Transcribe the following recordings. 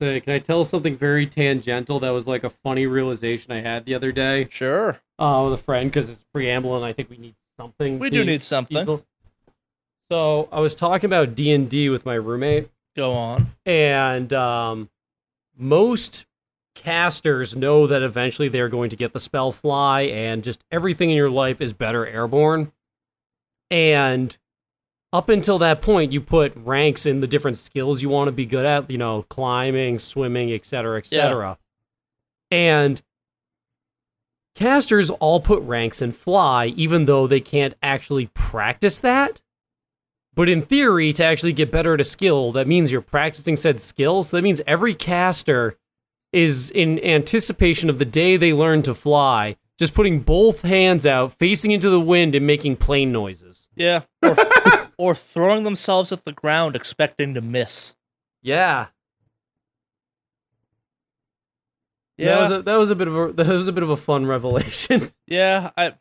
Say, can I tell something very tangential that was like a funny realization I had the other day Sure. uh, with a friend because it's preamble and I think we need something. We do need something. people. So I was talking about D and D with my roommate, Go on. and um, most casters know that eventually they're going to get the spell fly, and just everything in your life is better airborne. And up until that point, you put ranks in the different skills you want to be good at, you know, climbing, swimming, etc., etc. And casters all put ranks in fly, even though they can't actually practice that. But in theory, to actually get better at a skill, that means you're practicing said skill. So that means every caster is in anticipation of the day they learn to fly, just putting both hands out, facing into the wind, and making plane noises. Yeah. Or, or throwing themselves at the ground expecting to miss. Yeah, Yeah. that was a, that was a bit of a that was a bit of a fun revelation. Yeah, I.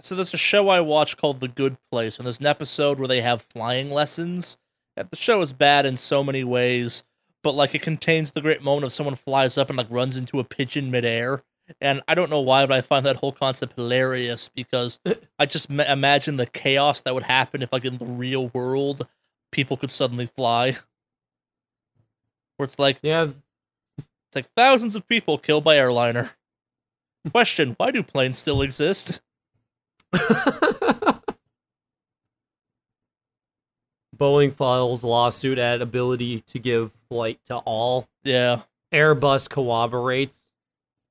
So there's a show I watch called The Good Place, and there's an episode where they have flying lessons. The show is bad in so many ways, but like it contains the great moment of someone flies up and like runs into a pigeon midair. And I don't know why, but I find that whole concept hilarious because I just ma- imagine the chaos that would happen if, like, in the real world, people could suddenly fly. Where it's like, yeah, it's like thousands of people killed by airliner. Question: Why do planes still exist? Boeing files lawsuit at ability to give flight to all. Yeah, Airbus corroborates.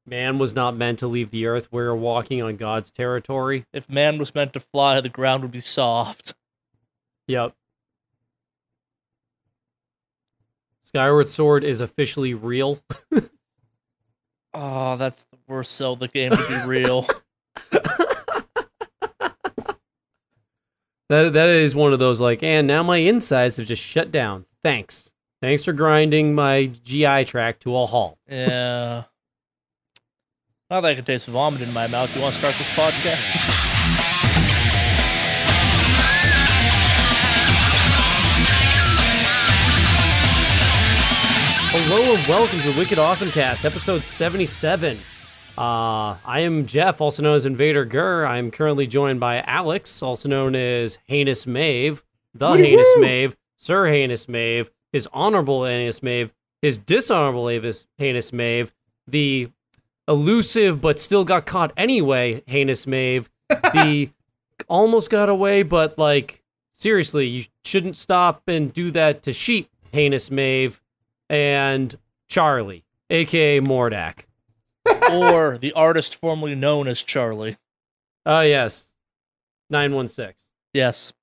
Man was not meant to leave the earth. We're walking on God's territory. if man was meant to fly, the ground would be soft. Yep. Skyward Sword is officially real. Oh, that's the worst sell the game to be real. That that is one of those like, and now my insides have just shut down. Thanks. Thanks for grinding my GI tract to a halt. yeah. Now that I can taste vomit in my mouth, you want to start this podcast? Hello and welcome to Wicked Awesome Cast, episode 77. Uh, I am Jeff, also known as Invader Gurr. I am currently joined by Alex, also known as Heinous Mave, the Heinous Mave, Sir Heinous Mave, His Honorable Heinous Mave, His Dishonorable Heinous Heinous Mave, the elusive but still got caught anyway Heinous Mave, the almost got away but like seriously, you shouldn't stop and do that to sheep Heinous Mave, and Charlie, aka Mordak. or the artist formerly known as Charlie? Oh yes, nine one six. Yes.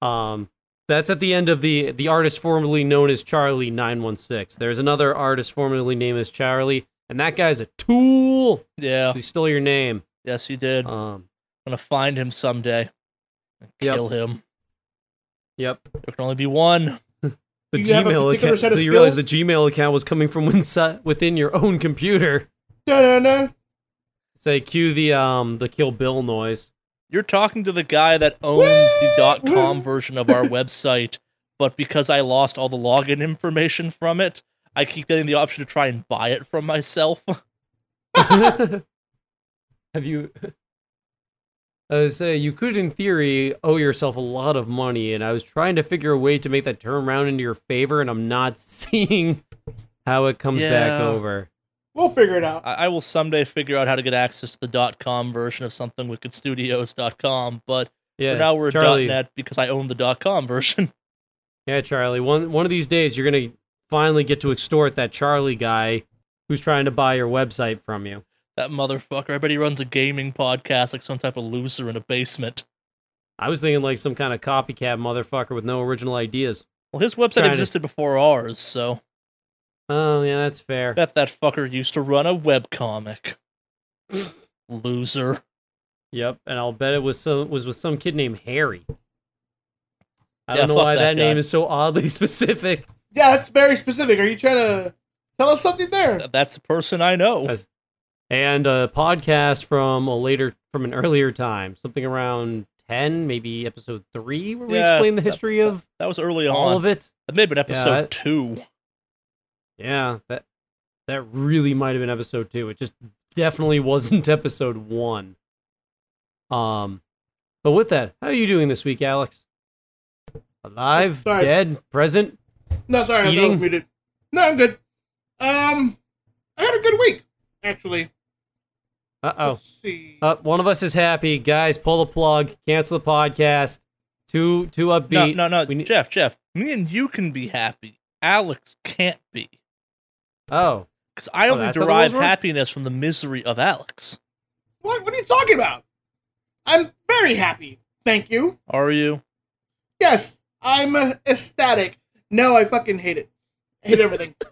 Um, that's at the end of the the artist formerly known as Charlie nine one six. There's another artist formerly named as Charlie, and that guy's a tool. Yeah. He stole your name. Yes, he did. I'm Um, gonna find him someday. and Yep. Kill him. yep. There can only be one. The You have a Gmail account. set of So you realize the? Gmail account was coming from inside, within your own computer. Da-da-da. Say, cue the um the Kill Bill noise. You're talking to the guy that owns the dot com version of our website, but because I lost all the login information from it, I keep getting the option to try and buy it from myself. Have you? I would say you could, in theory, owe yourself a lot of money, and I was trying to figure a way to make that turn around into your favor, and I'm not seeing how it comes back over. We'll figure it out. I, I will someday figure out how to get access to the dot com version of something wickedstudios.com, but Yeah, for now we're Charlie. a .net because I own the dot com version. Yeah, Charlie. One one of these days, you're gonna finally get to extort that Charlie guy who's trying to buy your website from you. that motherfucker. I bet he runs a gaming podcast like some type of loser in a basement. I was thinking like some kind of copycat motherfucker with no original ideas. Well, his website Trying to- existed before ours, so Oh yeah, that's fair. bet that fucker used to run a webcomic. Loser. Yep, and I'll bet it was some was with some kid named Harry. I Yeah, don't know why that that, name is so oddly specific. Yeah, it's very specific. Are you trying to tell us something there? That's a person I know. And a podcast from a later from an earlier time, something around ten, maybe episode three, where we Yeah, explain the that- history of That was early all on. of it. That may have been episode that- two. Yeah, that that really might have been episode two. It just definitely wasn't episode one. Um, but with that, how are you doing this week, Alex? Alive, Sorry. dead, present? No, sorry, I Eating? was muted. No, I'm good. Um, I had a good week actually. Uh oh. See. Uh, one of us is happy, guys. Pull the plug. Cancel the podcast. Too too No, upbeat. no, no, We need- Jeff, Jeff. Me and you can be happy. Alex can't be. Oh, Because I Oh, only that's derive happiness from the misery of Alex. what? What are you talking about? I'm very happy. Thank you. Are you? Yes, I'm uh, ecstatic. No, I fucking hate it. I hate everything.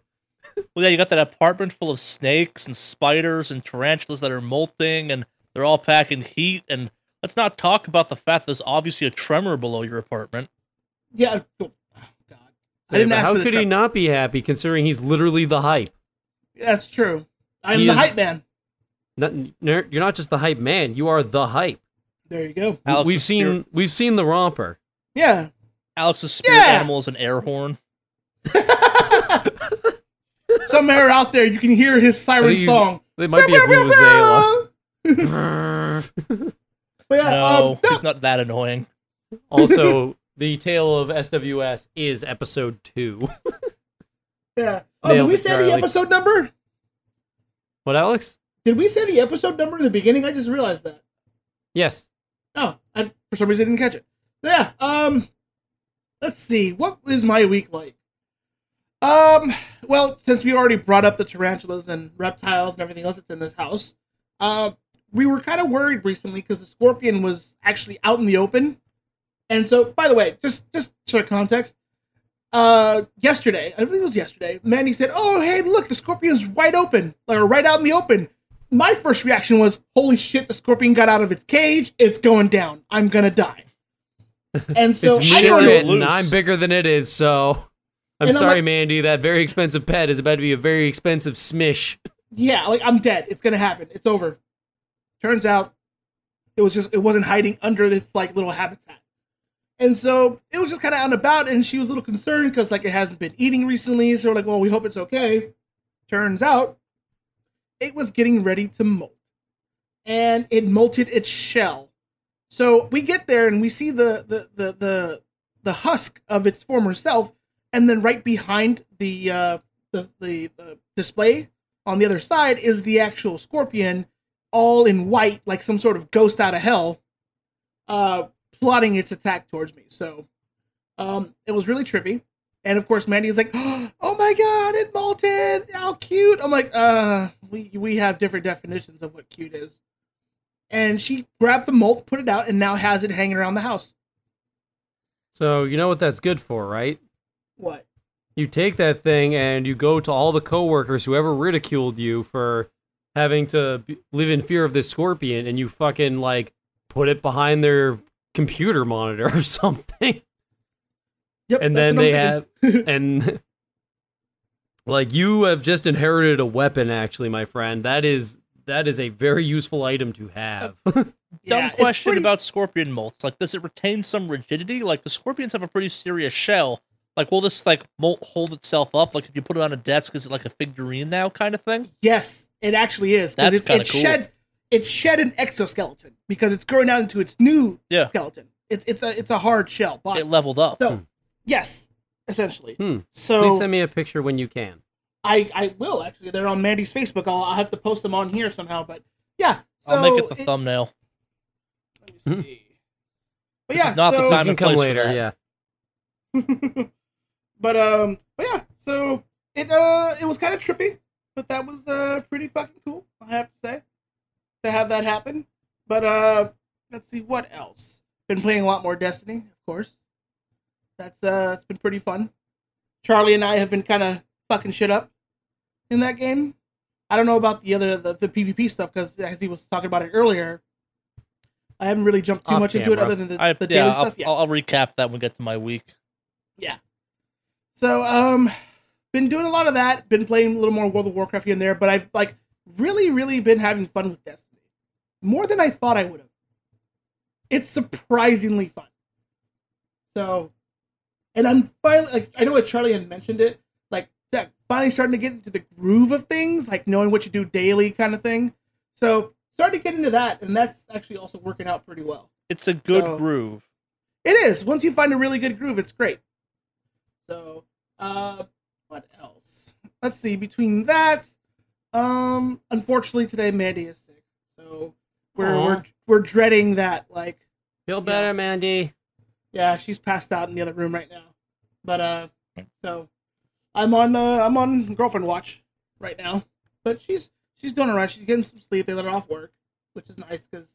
Well, yeah, you got that apartment full of snakes and spiders and tarantulas that are molting, and they're all packing heat. And let's not talk about the fact that there's obviously a tremor below your apartment. yeah. Oh, God. I didn't but ask how for the could he not be happy considering he's literally the hype? That's true. I'm He the is- hype man. Not, you're not just the hype man. You are the hype. There you go. Alex's we've seen spirit- we've seen the romper. Yeah. Alex's spirit Yeah! animal is an air horn. Somewhere out there, you can hear his siren think he's- song. They might be a vuvuzela. But yeah, no, um, no, he's not that annoying. also, the tale of SWS is episode two. yeah. Oh, did we it, say the episode number? What, Alex? Did we say the episode number in the beginning? I just realized that. Yes. Oh, I, for some reason I didn't catch it. So yeah, um, let's see. What is my week like? Um, well, since we already brought up the tarantulas and reptiles and everything else that's in this house, uh, we were kind of worried recently because the scorpion was actually out in the open. And so, by the way, just just for context, uh, yesterday, I think it was yesterday, Mandy said, "Oh, hey, look, the scorpion's wide open, like right out in the open." My first reaction was, "Holy shit, the scorpion got out of its cage! It's going down. I'm gonna die." And so it's I me shit go is to- and loose. I'm bigger than it is, so I'm And I'm sorry, like- Mandy. That very expensive pet is about to be a very expensive smish. yeah, like I'm dead. It's gonna happen. It's over. Turns out it was just it wasn't hiding under its like little habitat. And so it was just kind of out and about, and she was a little concerned because like it hasn't been eating recently. So we're like, well, we hope it's okay. Turns out it was getting ready to molt, and it molted its shell. So we get there and we see the the the the, the husk of its former self, and then right behind the uh, the, the the display on the other side is the actual scorpion, all in white, like some sort of ghost out of hell, uh, plotting its attack towards me. So, um, it was really trippy. And of course, Mandy is like, "Oh my god, it molted! How cute!" I'm like, "Uh, we we have different definitions of what cute is." And she grabbed the molt, put it out, and now has it hanging around the house. So you know what that's good for, right? What? You take that thing and you go to all the coworkers who ever ridiculed you for having to live in fear of this scorpion, and you fucking like put it behind their computer monitor or something, Yep. and then they have and like you have just inherited a weapon actually my friend that is that is a very useful item to have Yeah, Dumb it's question pretty- about scorpion molts. Like, does it retain some rigidity? Like, the scorpions have a pretty serious shell. Like, will this like molt hold itself up? Like, if you put it on a desk, is it like a figurine now, kind of thing? Yes, it actually is. That's it, kinda cool. Shed, it shed an exoskeleton because it's growing out into its new Yeah. skeleton. It's it's a it's a hard shell body. It leveled up. so yes, essentially. Hmm. So please send me a picture when you can I I will actually. They're on Mandy's Facebook. I'll, I'll have to post them on here somehow. But yeah, I'll make it the thumbnail. Let me see. But This yeah, is not so, this time can and come place later yeah but um, but yeah, so it uh, it was kind of trippy, but that was uh pretty fucking cool. I have to say to have that happen. But uh, let's see what else. Been playing a lot more Destiny, of course. That's uh, it's been pretty fun. Charlie and I have been kind of fucking shit up in that game. I don't know about the other the, the PvP stuff because as he was talking about it earlier, I haven't really jumped too Off much into it other than the, I, the yeah, daily I'll, stuff. Yeah. I'll, I'll recap that when we get to my week. Yeah. So um been doing a lot of that, been playing a little more World of Warcraft here and there, but I've like really, really been having fun with Destiny. More than I thought I would have. It's surprisingly fun. So and I'm finally like I know what Charlie had mentioned it, finally starting to get into the groove of things, like knowing what you do daily kind of thing. So starting to get into that, and that's actually also working out pretty well. It's a good So- groove. It is. Once you find a really good groove, it's great. So, uh, what else? Let's see. Between that, um, unfortunately today Mandy is sick, so we're Aw. we're we're dreading that. Like, Feel better, Mandy. yeah, she's passed out in the other room right now. But uh, so I'm on uh, I'm on girlfriend watch right now. But she's she's doing alright. She's getting some sleep. They let her off work, which is nice because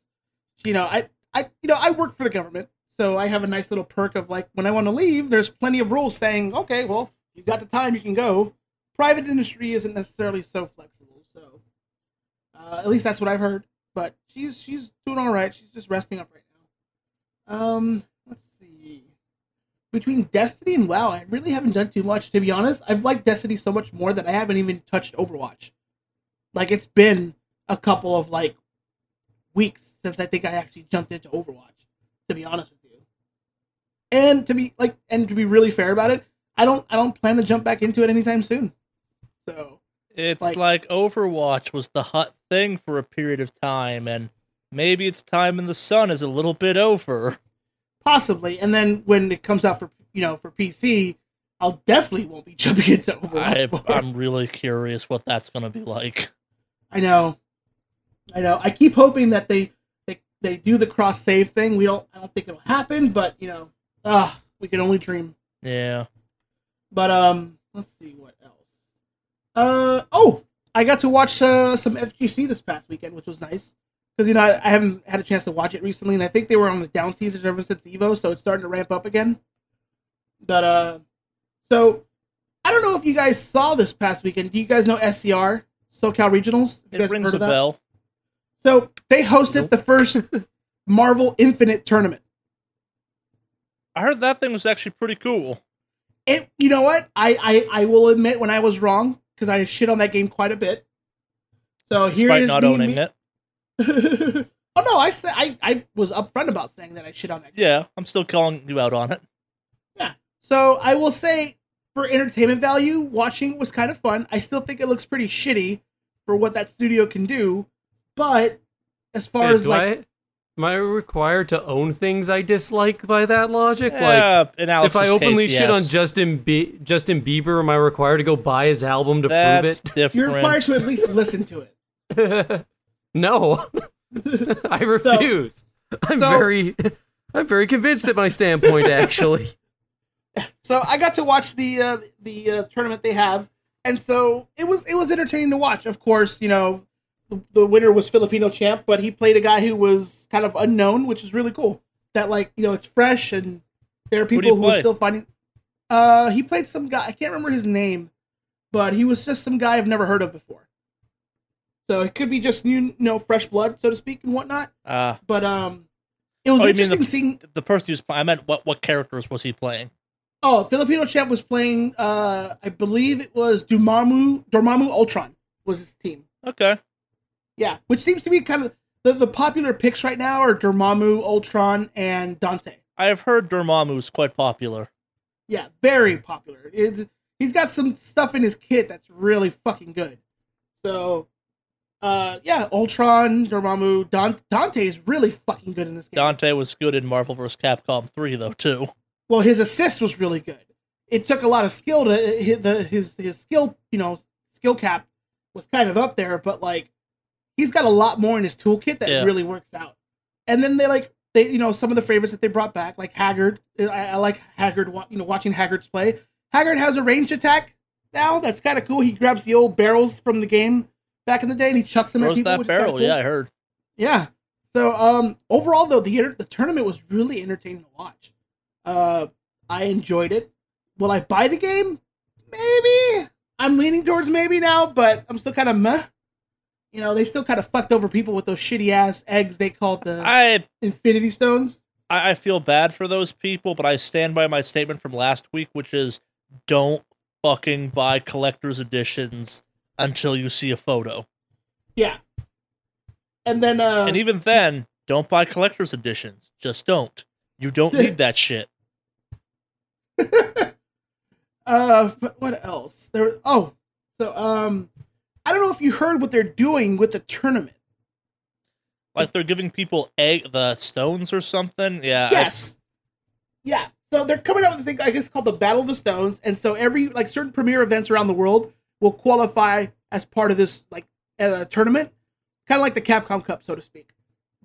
you know I I you know I work for the government, so I have a nice little perk of like when I want to leave, there's plenty of rules saying okay, well you got the time, you can go. Private industry isn't necessarily so flexible, so uh, at least that's what I've heard. But she's she's doing all right. She's just resting up right now. Um. Between Destiny and WoW, I really haven't done too much. To be honest, I've liked Destiny so much more that I haven't even touched Overwatch. Like it's been a couple of like weeks since I think I actually jumped into Overwatch. To be honest with you, and to be like, and to be really fair about it, I don't I don't plan to jump back into it anytime soon. So It's Like- like, Overwatch was the hot thing for a period of time, and maybe its time in the sun is a little bit over. possibly, and then when it comes out for you know for PC, I'll definitely won't be jumping into I, Overwatch. I'm really curious what that's gonna be like. I know. I know. I keep hoping that they they, they do the cross save thing. We don't I don't think it'll happen, but you know, ah, we can only dream. Yeah. But um let's see what else. Uh oh, I got to watch uh, some FGC this past weekend, which was nice. Because you know I, I haven't had a chance to watch it recently, and I think they were on the down season ever since Evo, so it's starting to ramp up again. But uh, so I don't know if you guys saw this past weekend. Do you guys know SCR SoCal Regionals? It rings heard a that? bell. So they hosted the first Marvel Infinite tournament. I heard that thing was actually pretty cool. It, you know what? I, I, I will admit when I was wrong because I shit on that game quite a bit. So here Despite it is not me- owning me- it. oh no, I said I, I was upfront about saying that I shit on that game. Yeah, I'm still calling you out on it. Yeah. So I will say for entertainment value, watching it was kind of fun. I still think it looks pretty shitty for what that studio can do, but as far Wait, as do like I, am I required to own things I dislike by that logic? Like, Yeah, in if I openly case, shit on. Justin Be- Justin Bieber, am I required to go buy his album to that's prove it? different. you're required to at least listen to it. it? no, I refuse. I'm So- very, I'm very convinced at my standpoint. Actually, So I got to watch the uh, the uh, tournament they have, and so it was it was entertaining to watch. Of course, you know the, the winner was Filipino champ, but he played a guy who was kind of unknown, which is really cool. That like you know it's fresh, and there are people who are still finding. Uh, he played some guy I can't remember his name, but he was just some guy I've never heard of before. So it could be just new, you know fresh blood, so to speak, and whatnot. Uh, But um, it was Oh, mean the- interesting seeing the person who's playing, I meant what what characters was he playing? Oh, Filipino champ was playing. Uh, I believe it was Dormammu. Dormammu Ultron was his team. Okay. Yeah, which seems to be kind of the, the popular picks right now are Dormammu, Ultron, and Dante. I have heard Dormammu's quite popular. Yeah, very popular. It's, he's got some stuff in his kit that's really fucking good. So, uh, yeah, Ultron, Dormammu, Dante is really fucking good in this game. Dante was good in Marvel vs. Capcom 3, though, too. well, his assist was really good. It took a lot of skill to hit the his his skill, you know, skill cap was kind of up there, but like he's got a lot more in his toolkit that Yeah. really works out. And then they like they you know some of the favorites that they brought back, like Haggar. I, I like Haggar. You know, watching Haggar's play. Haggar has a ranged attack now. That's kind of cool. He grabs the old barrels from the game back in the day and he chucks them at Throws people. that which is kinda barrel, cool. yeah, I heard. Yeah. So um overall though the the tournament was really entertaining to watch. Uh I enjoyed it. Will I buy the game? Maybe. I'm leaning towards maybe now, but I'm still kind of meh. You know, they still kind of fucked over people with those shitty ass eggs they called the I, Infinity Stones. I I feel bad for those people, but I stand by my statement from last week, which is don't fucking buy collector's editions until you see a photo. Yeah. And then uh and even then, don't buy collector's editions. Just don't. You don't need that shit. uh, but what else? There. Oh, so um, I don't know if you heard what they're doing with the tournament. Like they're giving people egg the stones or something. Yeah. I- Yes. Yeah. So they're coming out with a thing I guess called the Battle of the Stones, and so every like certain premier events around the world will qualify as part of this like uh, tournament, kind of like the Capcom Cup, so to speak.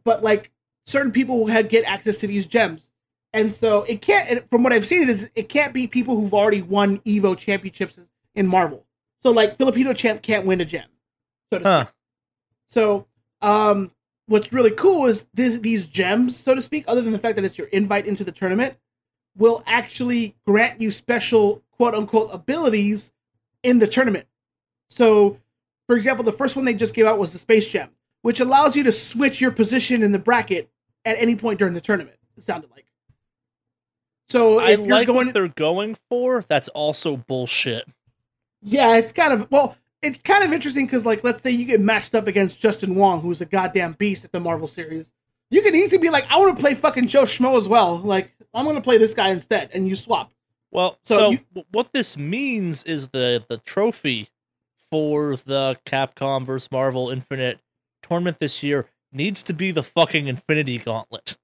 But like certain people will have, get access to these gems, and so it can't. From what I've seen, it is it can't be people who've already won Evo championships in Marvel. So like Filipino champ can't win a gem. So to Huh. speak. So um, what's really cool is this, these gems, so to speak, other than the fact that it's your invite into the tournament, will actually grant you special quote unquote abilities in the tournament. So, for example, the first one they just gave out was the Space Gem, which allows you to switch your position in the bracket at any point during the tournament. It sounded like. So I if you're like going, what they're going for. That's also bullshit. yeah, it's kind of well, it's kind of interesting because like let's say you get matched up against Justin Wong, who's a goddamn beast at the Marvel series. You can easily be like, I want to play fucking Joe Schmo as well. Like, I'm gonna play this guy instead, and you swap. Well, So so, you- what this means is the the trophy for the Capcom vs Marvel Infinite tournament this year needs to be the fucking Infinity Gauntlet.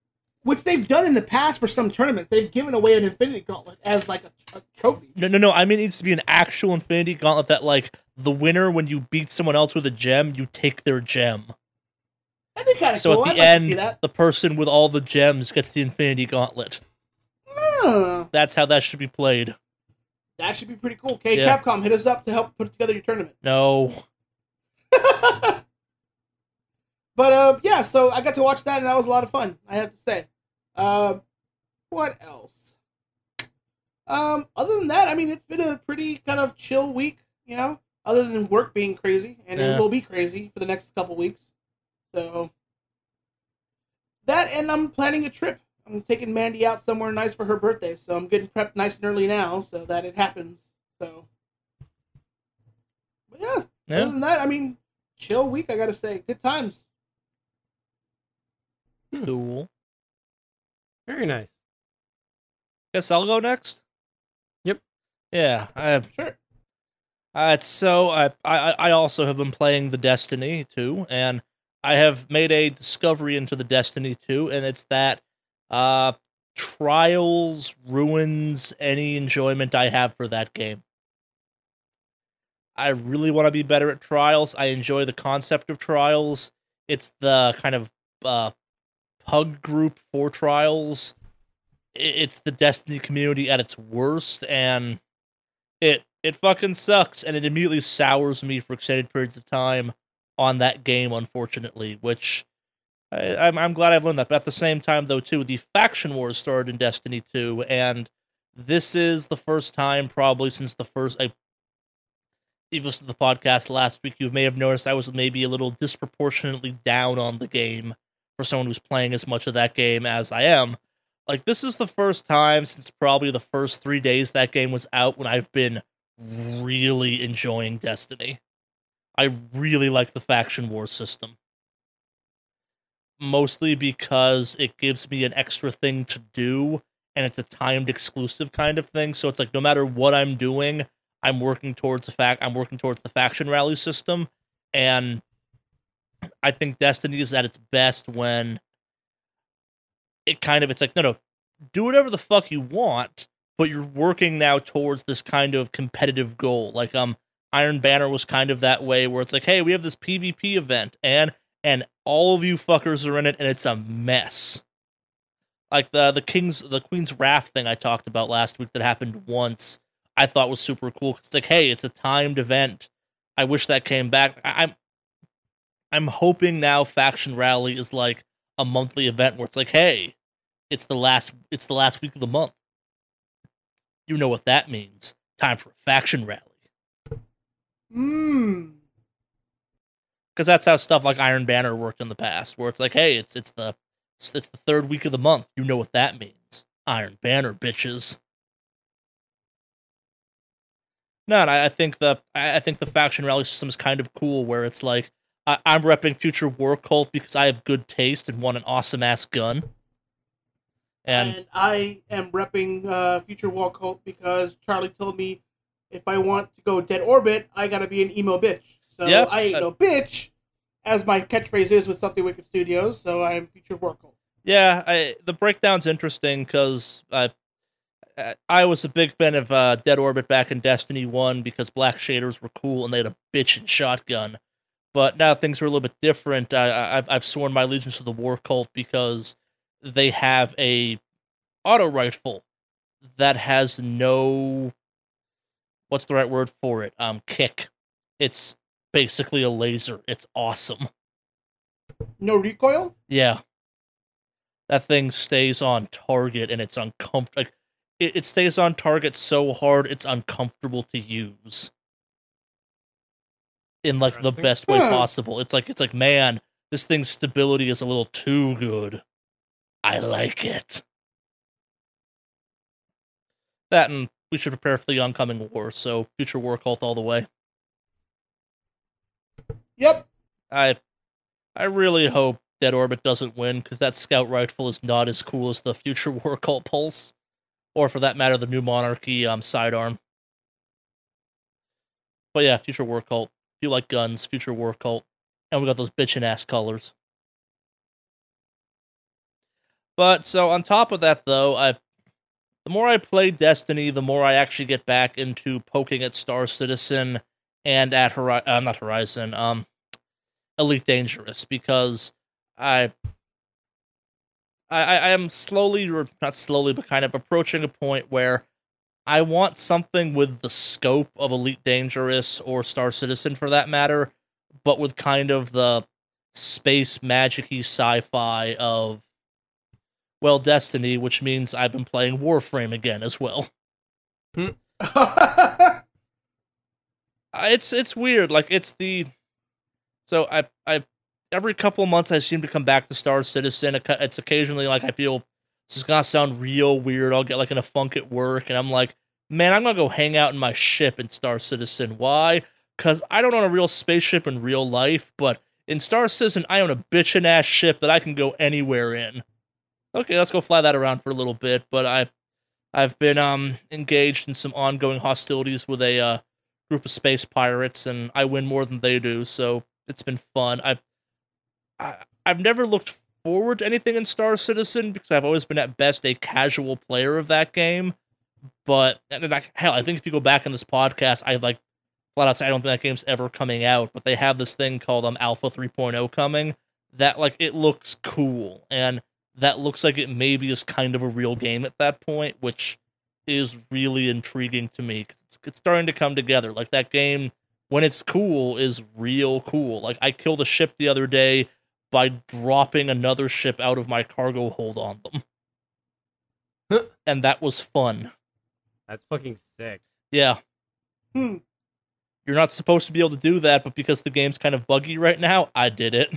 which they've done in the past for some tournaments. They've given away an Infinity Gauntlet as like a, a trophy. No, no, no. I mean, it needs to be an actual Infinity Gauntlet that, like, the winner when you beat someone else with a gem, you take their gem. That'd be kind of So cool. at I'd the like end, the person with all the gems gets the Infinity Gauntlet. Huh. That's how that should be played. that should be pretty cool. Okay, Yeah. Capcom, hit us up to help put together your tournament. No. but uh, yeah, so I got to watch that, and that was a lot of fun. I have to say. Uh, what else? Um, other than that, I mean, it's been a pretty kind of chill week. You know, other than work being crazy, and Yeah. it will be crazy for the next couple weeks. So that, and I'm planning a trip. I'm taking Mandy out somewhere nice for her birthday, so I'm getting prepped nice and early now, so that it happens. So, but yeah. Other than that, I mean, chill week. I gotta say, good times. Cool. Very nice. Guess I'll go next. Yep. Yeah. I, am Sure. Uh, so I, I I also have been playing the Destiny 2, and I have made a discovery into the Destiny 2, and it's that uh trials ruins any enjoyment I have for that game. I really want to be better at trials. I enjoy the concept of trials. It's the kind of uh pug group for trials. It's the Destiny community at its worst, and it it fucking sucks and it immediately sours me for extended periods of time on that game unfortunately which I, I'm, I'm glad i've learned that but at the same time though too the faction wars started in destiny 2 and this is the first time probably since the first i if you listened to the podcast last week you may have noticed i was maybe a little disproportionately down on the game for someone who's playing as much of that game as i am like this is the first time since probably the first three days that game was out when I've been really enjoying Destiny. I really like the faction war system. Mostly because it gives me an extra thing to do and it's a timed exclusive kind of thing. So it's like no matter what I'm doing, I'm working towards the fact I'm working towards the faction rally system. And I think Destiny is at its best when it kind of it's like no no do whatever the fuck you want but you're working now towards this kind of competitive goal like um iron banner was kind of that way where it's like hey we have this pvp event and and all of you fuckers are in it and it's a mess like the the king's the queen's wrath thing i talked about last week that happened once i thought was super cool. it's like hey it's a timed event i wish that came back I, i'm i'm hoping now faction rally is like a monthly event where it's like, hey, it's the last it's the last week of the month. You know what that means. Time for a faction rally. Hmm. Because that's how stuff like Iron Banner worked in the past, where it's like, hey, it's it's the it's, it's the third week of the month. You know what that means. Iron Banner, bitches. No, and I, I think the I I think the faction rally system is kind of cool, where it's like I, I'm repping Future War Cult because I have good taste and want an awesome ass gun. And, and I am repping uh, Future War Cult because Charlie told me if I want to go dead orbit, I gotta be an emo bitch. So Yep. I ain't no bitch, as my catchphrase is with Something Wicked Studios. So I am Future War Cult. yeah, I, the breakdown's interesting because I, I- was a big fan of uh, Dead Orbit back in Destiny 1 because black shaders were cool and they had a bitchin' shotgun. But now things are a little bit different. I, I, I've, I've sworn my allegiance to the War Cult because they have a auto rifle that has no what's the right word for it um kick it's basically a laser. It's awesome. No recoil. yeah. That thing stays on target and it's uncomfortable like, it, it stays on target so hard it's uncomfortable to use. In like the best way possible. It's like it's like man this thing's stability is a little too good. I like it. That and we should prepare for the oncoming war so future war cult all the way Yep. I I really hope Dead Orbit doesn't win because that scout rifle is not as cool as the Future War Cult Pulse, or for that matter, the New Monarchy um sidearm. But yeah, Future War Cult. If you like guns, Future War Cult, and we got those bitchin' ass colors. But so on top of that, though, I the more I play Destiny, the more I actually get back into poking at Star Citizen and at uh, not Horizon, um, Elite Dangerous because I, I, I am slowly, or not slowly, but kind of approaching a point where I want something with the scope of Elite Dangerous or Star Citizen for that matter, but with kind of the space magic-y sci-fi of well Destiny, which means I've been playing Warframe again as well. Uh, it's it's weird. Like it's the so I I every couple of months I seem to come back to Star Citizen. It's occasionally like I feel this is gonna sound real weird. I'll get like in a funk at work, and I'm like, man, I'm gonna go hang out in my ship in Star Citizen. Why? Because I don't own a real spaceship in real life, but in Star Citizen I own a bitchin' ass ship that I can go anywhere in. Okay, let's go fly that around for a little bit. But I I've been um engaged in some ongoing hostilities with a uh, group of space pirates, and I win more than they do, so it's been fun. I've I, I've never looked forward to anything in Star Citizen because I've always been at best a casual player of that game. But and I, hell, I think if you go back in this podcast, I like flat out say I don't think that game's ever coming out. But they have this thing called um Alpha 3.0 coming that like it looks cool and that looks like it maybe is kind of a real game at that point, which is really intriguing to me. 'cause It's, it's starting to come together. Like that game, when it's cool, is real cool. Like I killed a ship the other day by dropping another ship out of my cargo hold on them, Huh. and that was fun. That's fucking sick. Yeah. Hmm. You're not supposed to be able to do that, but because the game's kind of buggy right now, I did it.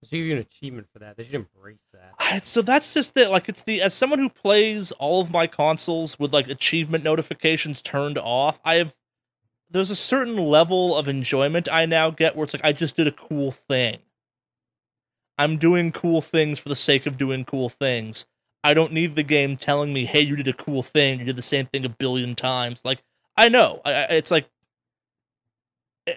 They should give you an achievement for that. They should embrace that. I- so that's just it. Like it's the as someone who plays all of my consoles with like achievement notifications turned off, I have there's a certain level of enjoyment I now get where it's like I just did a cool thing. I'm doing cool things for the sake of doing cool things. I don't need the game telling me, "Hey, you did a cool thing. You did the same thing a billion times." Like I know, I, it's like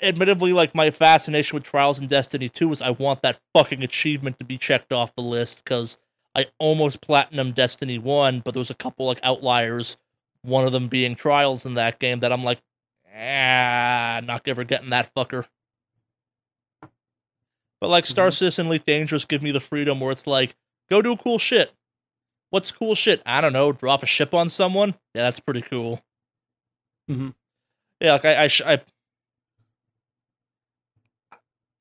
admittedly like my fascination with trials and destiny 2 is i want that fucking achievement to be checked off the list because i almost platinum destiny 1 but there was a couple like outliers one of them being trials in that game that i'm like ah not ever getting that fucker but like star citizen elite dangerous give me the freedom where it's like go do cool shit what's cool shit i don't know drop a ship on someone yeah that's pretty cool Mhm. yeah like i i, sh- I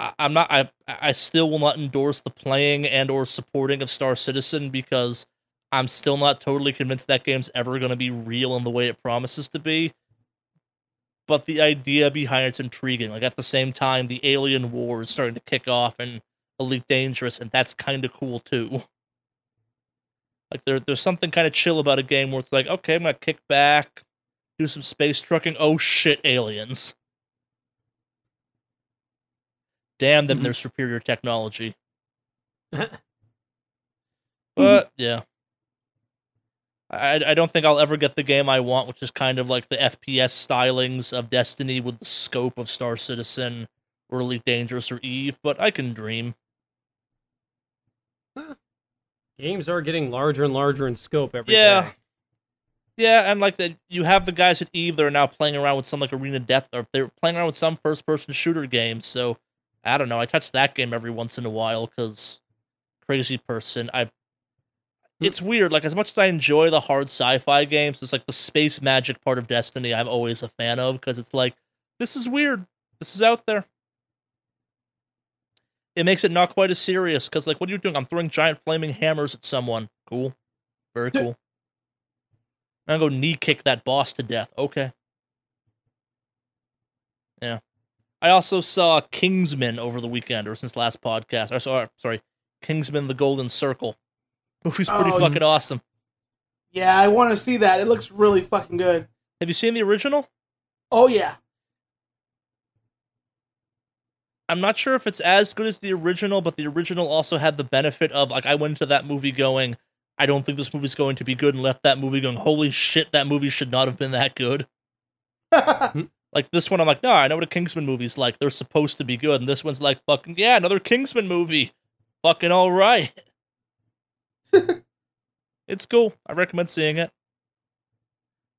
I- I'm not. I I still will not endorse the playing and or supporting of Star Citizen because I'm still not totally convinced that game's ever going to be real in the way it promises to be. But the idea behind it's intriguing. Like at the same time, the alien war is starting to kick off in Elite Dangerous, and that's kind of cool too. Like there, there's something kind of chill about a game where it's like, okay, I'm gonna kick back, do some space trucking. Oh shit, aliens! Damn them, Mhm. their superior technology. But yeah. I, I don't think I'll ever get the game I want, which is kind of like the FPS stylings of Destiny with the scope of Star Citizen, or Elite Dangerous, or Eve, but I can dream. Games are getting larger and larger in scope every day. Yeah. Yeah, and like that, you have the guys at Eve that are now playing around with some like Arena Death, or they're playing around with some first-person shooter games. So I don't know. I touch that game every once in a while because crazy person. I. It's weird. Like as much as I enjoy the hard sci-fi games, it's like the space magic part of Destiny. I'm always a fan of because it's like this is weird. This is out there. It makes it not quite as serious because like what are you doing? I'm throwing giant flaming hammers at someone. Cool, very cool. I'm gonna go knee kick that boss to death. Okay. Yeah. I also saw Kingsman over the weekend or since last podcast. I saw sorry, Kingsman the Golden Circle. Movie's oh, pretty Oh, fucking awesome. Yeah, I want to see that. It looks really fucking good. Have you seen the original? Oh yeah. I'm not sure if it's as good as the original, but the original also had the benefit of like I went into that movie going, I don't think this movie's going to be good, and left that movie going, holy shit, that movie should not have been that good. Like this one, I'm like, no, I know what a Kingsman movie's like. They're supposed to be good, and this one's like, fucking yeah, another Kingsman movie. Fucking all right. It's cool. I recommend seeing it.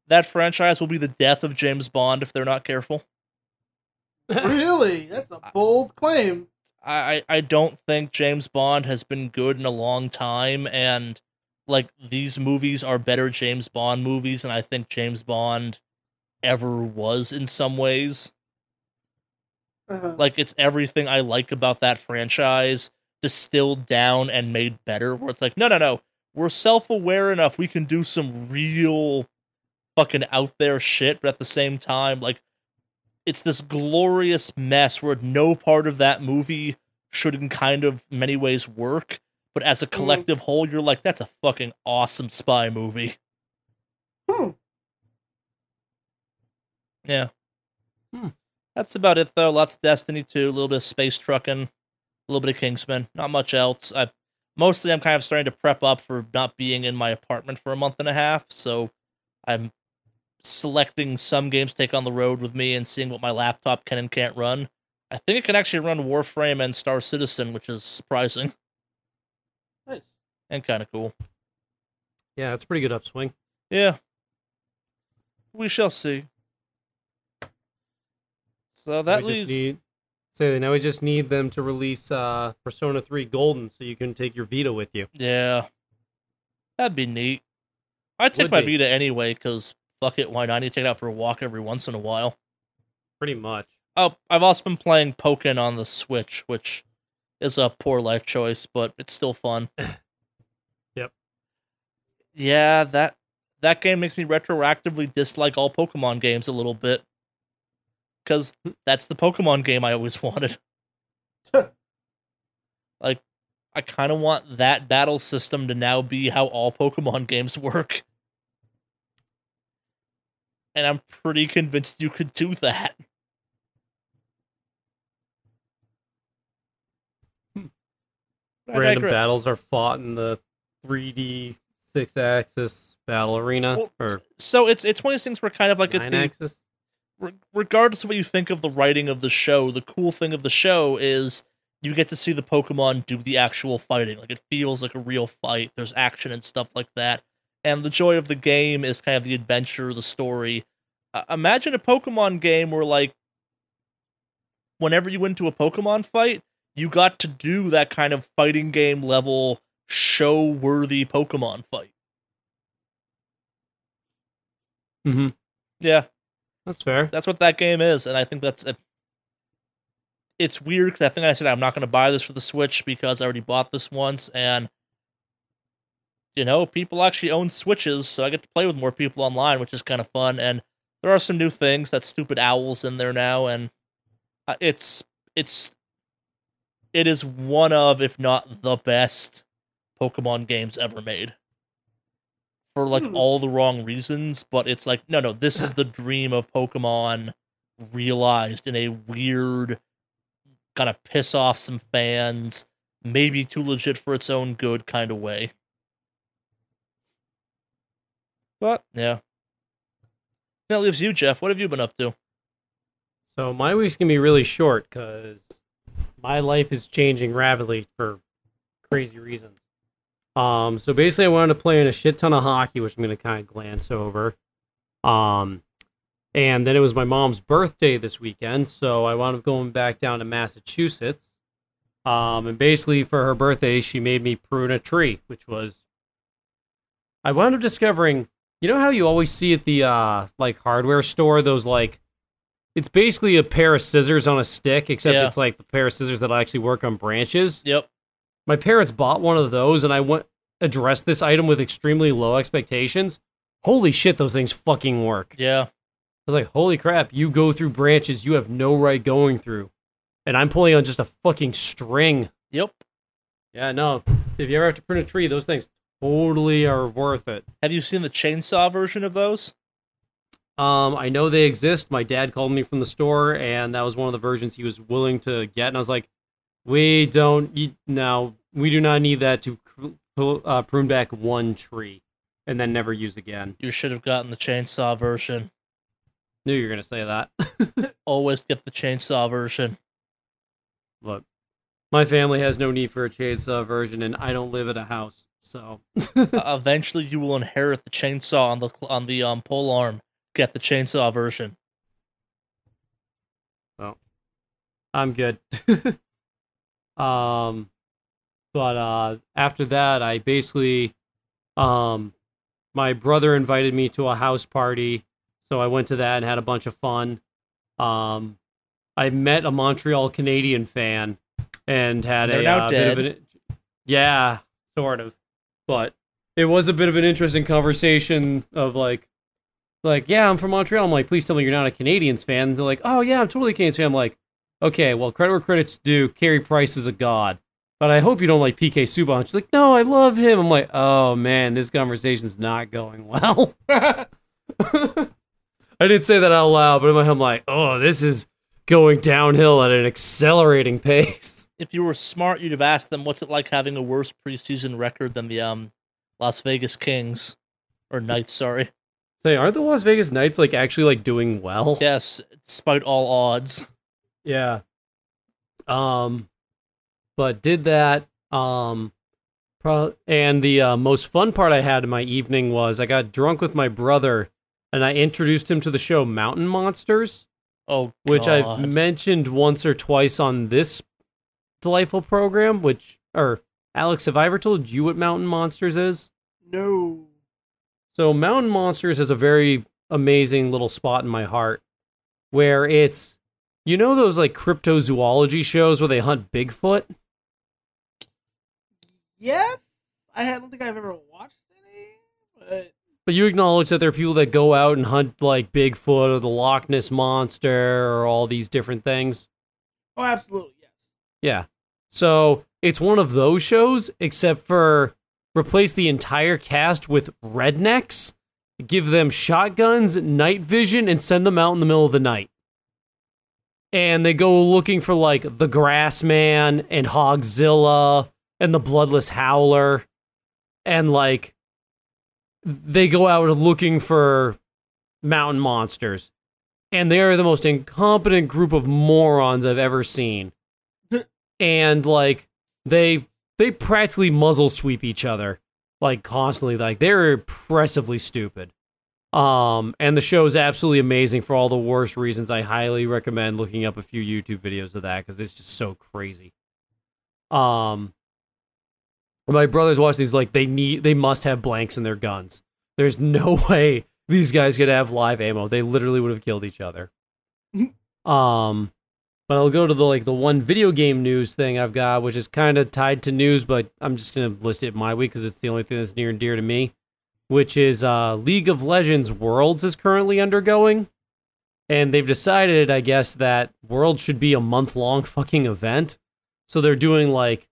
That franchise will be the death of James Bond if they're not careful. really? That's a bold claim. I, I I don't think James Bond has been good in a long time, and like these movies are better James Bond movies, and I think James Bond ever was in some ways. Uh, Like it's everything I like about that franchise distilled down and made better. Where it's like, no, no, no, we're self-aware enough we can do some real fucking out there shit, but at the same time, like it's this glorious mess where no part of that movie should in kind of many ways work, but as a collective whole, you're like, that's a fucking awesome spy movie. hmm. Yeah. Hmm. That's about it though. Lots of Destiny 2, a little bit of space trucking, a little bit of Kingsman. Not much else. I mostly I'm kind of starting to prep up for not being in my apartment for a month and a half, so I'm selecting some games to take on the road with me and seeing what my laptop can and can't run. I think it can actually run Warframe and Star Citizen, which is surprising Nice. and kind of cool. Yeah, it's a pretty good upswing. Yeah. We shall see. So that we just leaves need say now we just need them to release uh Persona 3 Golden so you can take your Vita with you. Yeah. That'd be neat. I'd take Would my be. Vita anyway, because fuck it, why not? I need to take it out for a walk every once in a while. Pretty much. Oh, I've also been playing Pokken on the Switch, which is a poor life choice, but it's still fun. Yep. Yeah, that that game makes me retroactively dislike all Pokemon games a little bit. Cause that's the Pokemon game I always wanted. like I kind of want that battle system to now be how all Pokemon games work. And I'm pretty convinced you could do that. Hmm. Random battles are fought in the 3D six axis battle arena Well, or So it's it's one of those things where kind of like it's the axis. Re- regardless of what you think of the writing of the show, the cool thing of the show is you get to see the Pokemon do the actual fighting. Like it feels like a real fight. There's action and stuff like that. And the joy of the game is kind of the adventure, the story. Uh, imagine a Pokemon game where like whenever you went to a Pokemon fight, you got to do that kind of fighting game level show worthy Pokemon fight. Mm-hmm. Yeah. That's fair. That's what that game is, and I think that's a, it's weird because I think I said I'm not going to buy this for the Switch because I already bought this once, and you know people actually own Switches, so I get to play with more people online, which is kind of fun. And there are some new things. That stupid owls in there now, and uh, it's it's it is one of, if not the best, Pokemon games ever made. For like Hmm. all the wrong reasons, but it's like no, no, this is the dream of Pokemon realized in a weird, kind of piss off some fans, maybe too legit for its own good kind of way. But yeah. That leaves you, Jeff. What have you been up to? So my week's gonna be really short because my life is changing rapidly for crazy reasons. Um, so basically, I wanted to play in a shit ton of hockey, which I'm gonna kind of glance over. Um, and then it was my mom's birthday this weekend, so I wound up going back down to Massachusetts. Um, and basically for her birthday, she made me prune a tree, which was. I wound up discovering, you know how you always see at the uh like hardware store those like it's basically a pair of scissors on a stick, except Yeah. it's like the pair of scissors that actually work on branches. Yep. My parents bought one of those, and I went addressed this item with extremely low expectations. Holy shit, those things fucking work! Yeah. I was like, holy crap, you go through branches you have no right going through, and I'm pulling on just a fucking string. Yep. Yeah, no. If you ever have to print a tree, those things totally are worth it. Have you seen the chainsaw version of those? Um, I know they exist. My dad called me from the store, and that was one of the versions he was willing to get. And I was like, "We don't. You, no, we do not need that to uh, prune back one tree and then never use again." You should have gotten the chainsaw version. Knew you were gonna say that. Always get the chainsaw version. Look, my family has no need for a chainsaw version, and I don't live in a house, so Uh, eventually, you will inherit the chainsaw on the on the um pole arm. Get the chainsaw version. Oh. I'm good. um, but uh, after that, I basically, um, my brother invited me to a house party, so I went to that and had a bunch of fun. Um, I met a Montreal Canadian fan and had They're a uh, bit of an, yeah, sort of, but it was a bit of an interesting conversation of like. Like, yeah, I'm from Montreal. I'm like, please tell me you're not a Canadiens fan. they're like, oh, yeah, I'm totally a Canadiens fan. I'm like, okay, well, credit where credit's due. Carey Price is a god. But I hope you don't like PK Subban. She's like, no, I love him. I'm like, oh man, this conversation's not going well. I didn't say that out loud, but in my head, I'm like, oh, this is going downhill at an accelerating pace. If you were smart, you'd have asked them, "What's it like having a worse preseason record than the um Las Vegas Kings or Knights?" Sorry. Say, aren't the Las Vegas Knights like actually like doing well? Yes, despite all odds. Yeah. Um, but did that. Um, pro- and the uh, most fun part I had in my evening was I got drunk with my brother, and I introduced him to the show Mountain Monsters, Oh, which I've mentioned once or twice on this delightful program. Which, or Alex, have I ever told you what Mountain Monsters is? no. So Mountain Monsters is a very amazing little spot in my heart where it's you know those like cryptozoology shows where they hunt Bigfoot? Yes, I don't think I've ever watched any, but But you acknowledge that there are people that go out and hunt like Bigfoot or the Loch Ness monster or all these different things. oh, absolutely yes. Yeah. So it's one of those shows, except for replace the entire cast with rednecks, give them shotguns, night vision, and send them out in the middle of the night. And they go looking for like the Grassman and Hogzilla and the Bloodless Howler. And like they go out looking for mountain monsters. And they are the most incompetent group of morons I've ever seen and like they they practically muzzle sweep each other like constantly like they're impressively stupid um and the show is absolutely amazing for all the worst reasons. I highly recommend looking up a few youtube videos of that because it's just so crazy. Um my brothers watch these like they need they must have blanks in their guns. There's no way these guys could have live ammo. They literally would have killed each other. Um but I'll go to the like the one video game news thing I've got, which is kind of tied to news, but I'm just gonna list it my week because it's the only thing that's near and dear to me. Which is uh, League of Legends Worlds is currently undergoing, and they've decided, I guess, that Worlds should be a month long fucking event. So they're doing like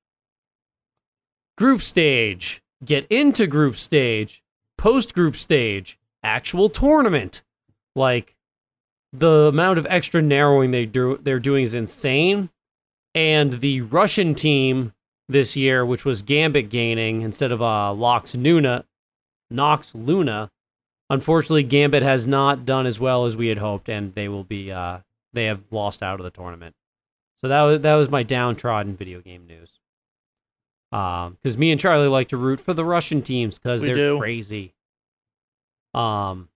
group stage, get into group stage, post group stage, actual tournament, like the amount of extra narrowing they do they're doing is insane. And the Russian team this year, which was Gambit Gaming instead of uh Lox Luna, Nox Luna, unfortunately, Gambit has not done as well as we had hoped, and they will be uh, they have lost out of the tournament. So that was that was my downtrodden video game news. Um, because me and Charley like to root for the Russian teams because they're do. crazy. Um,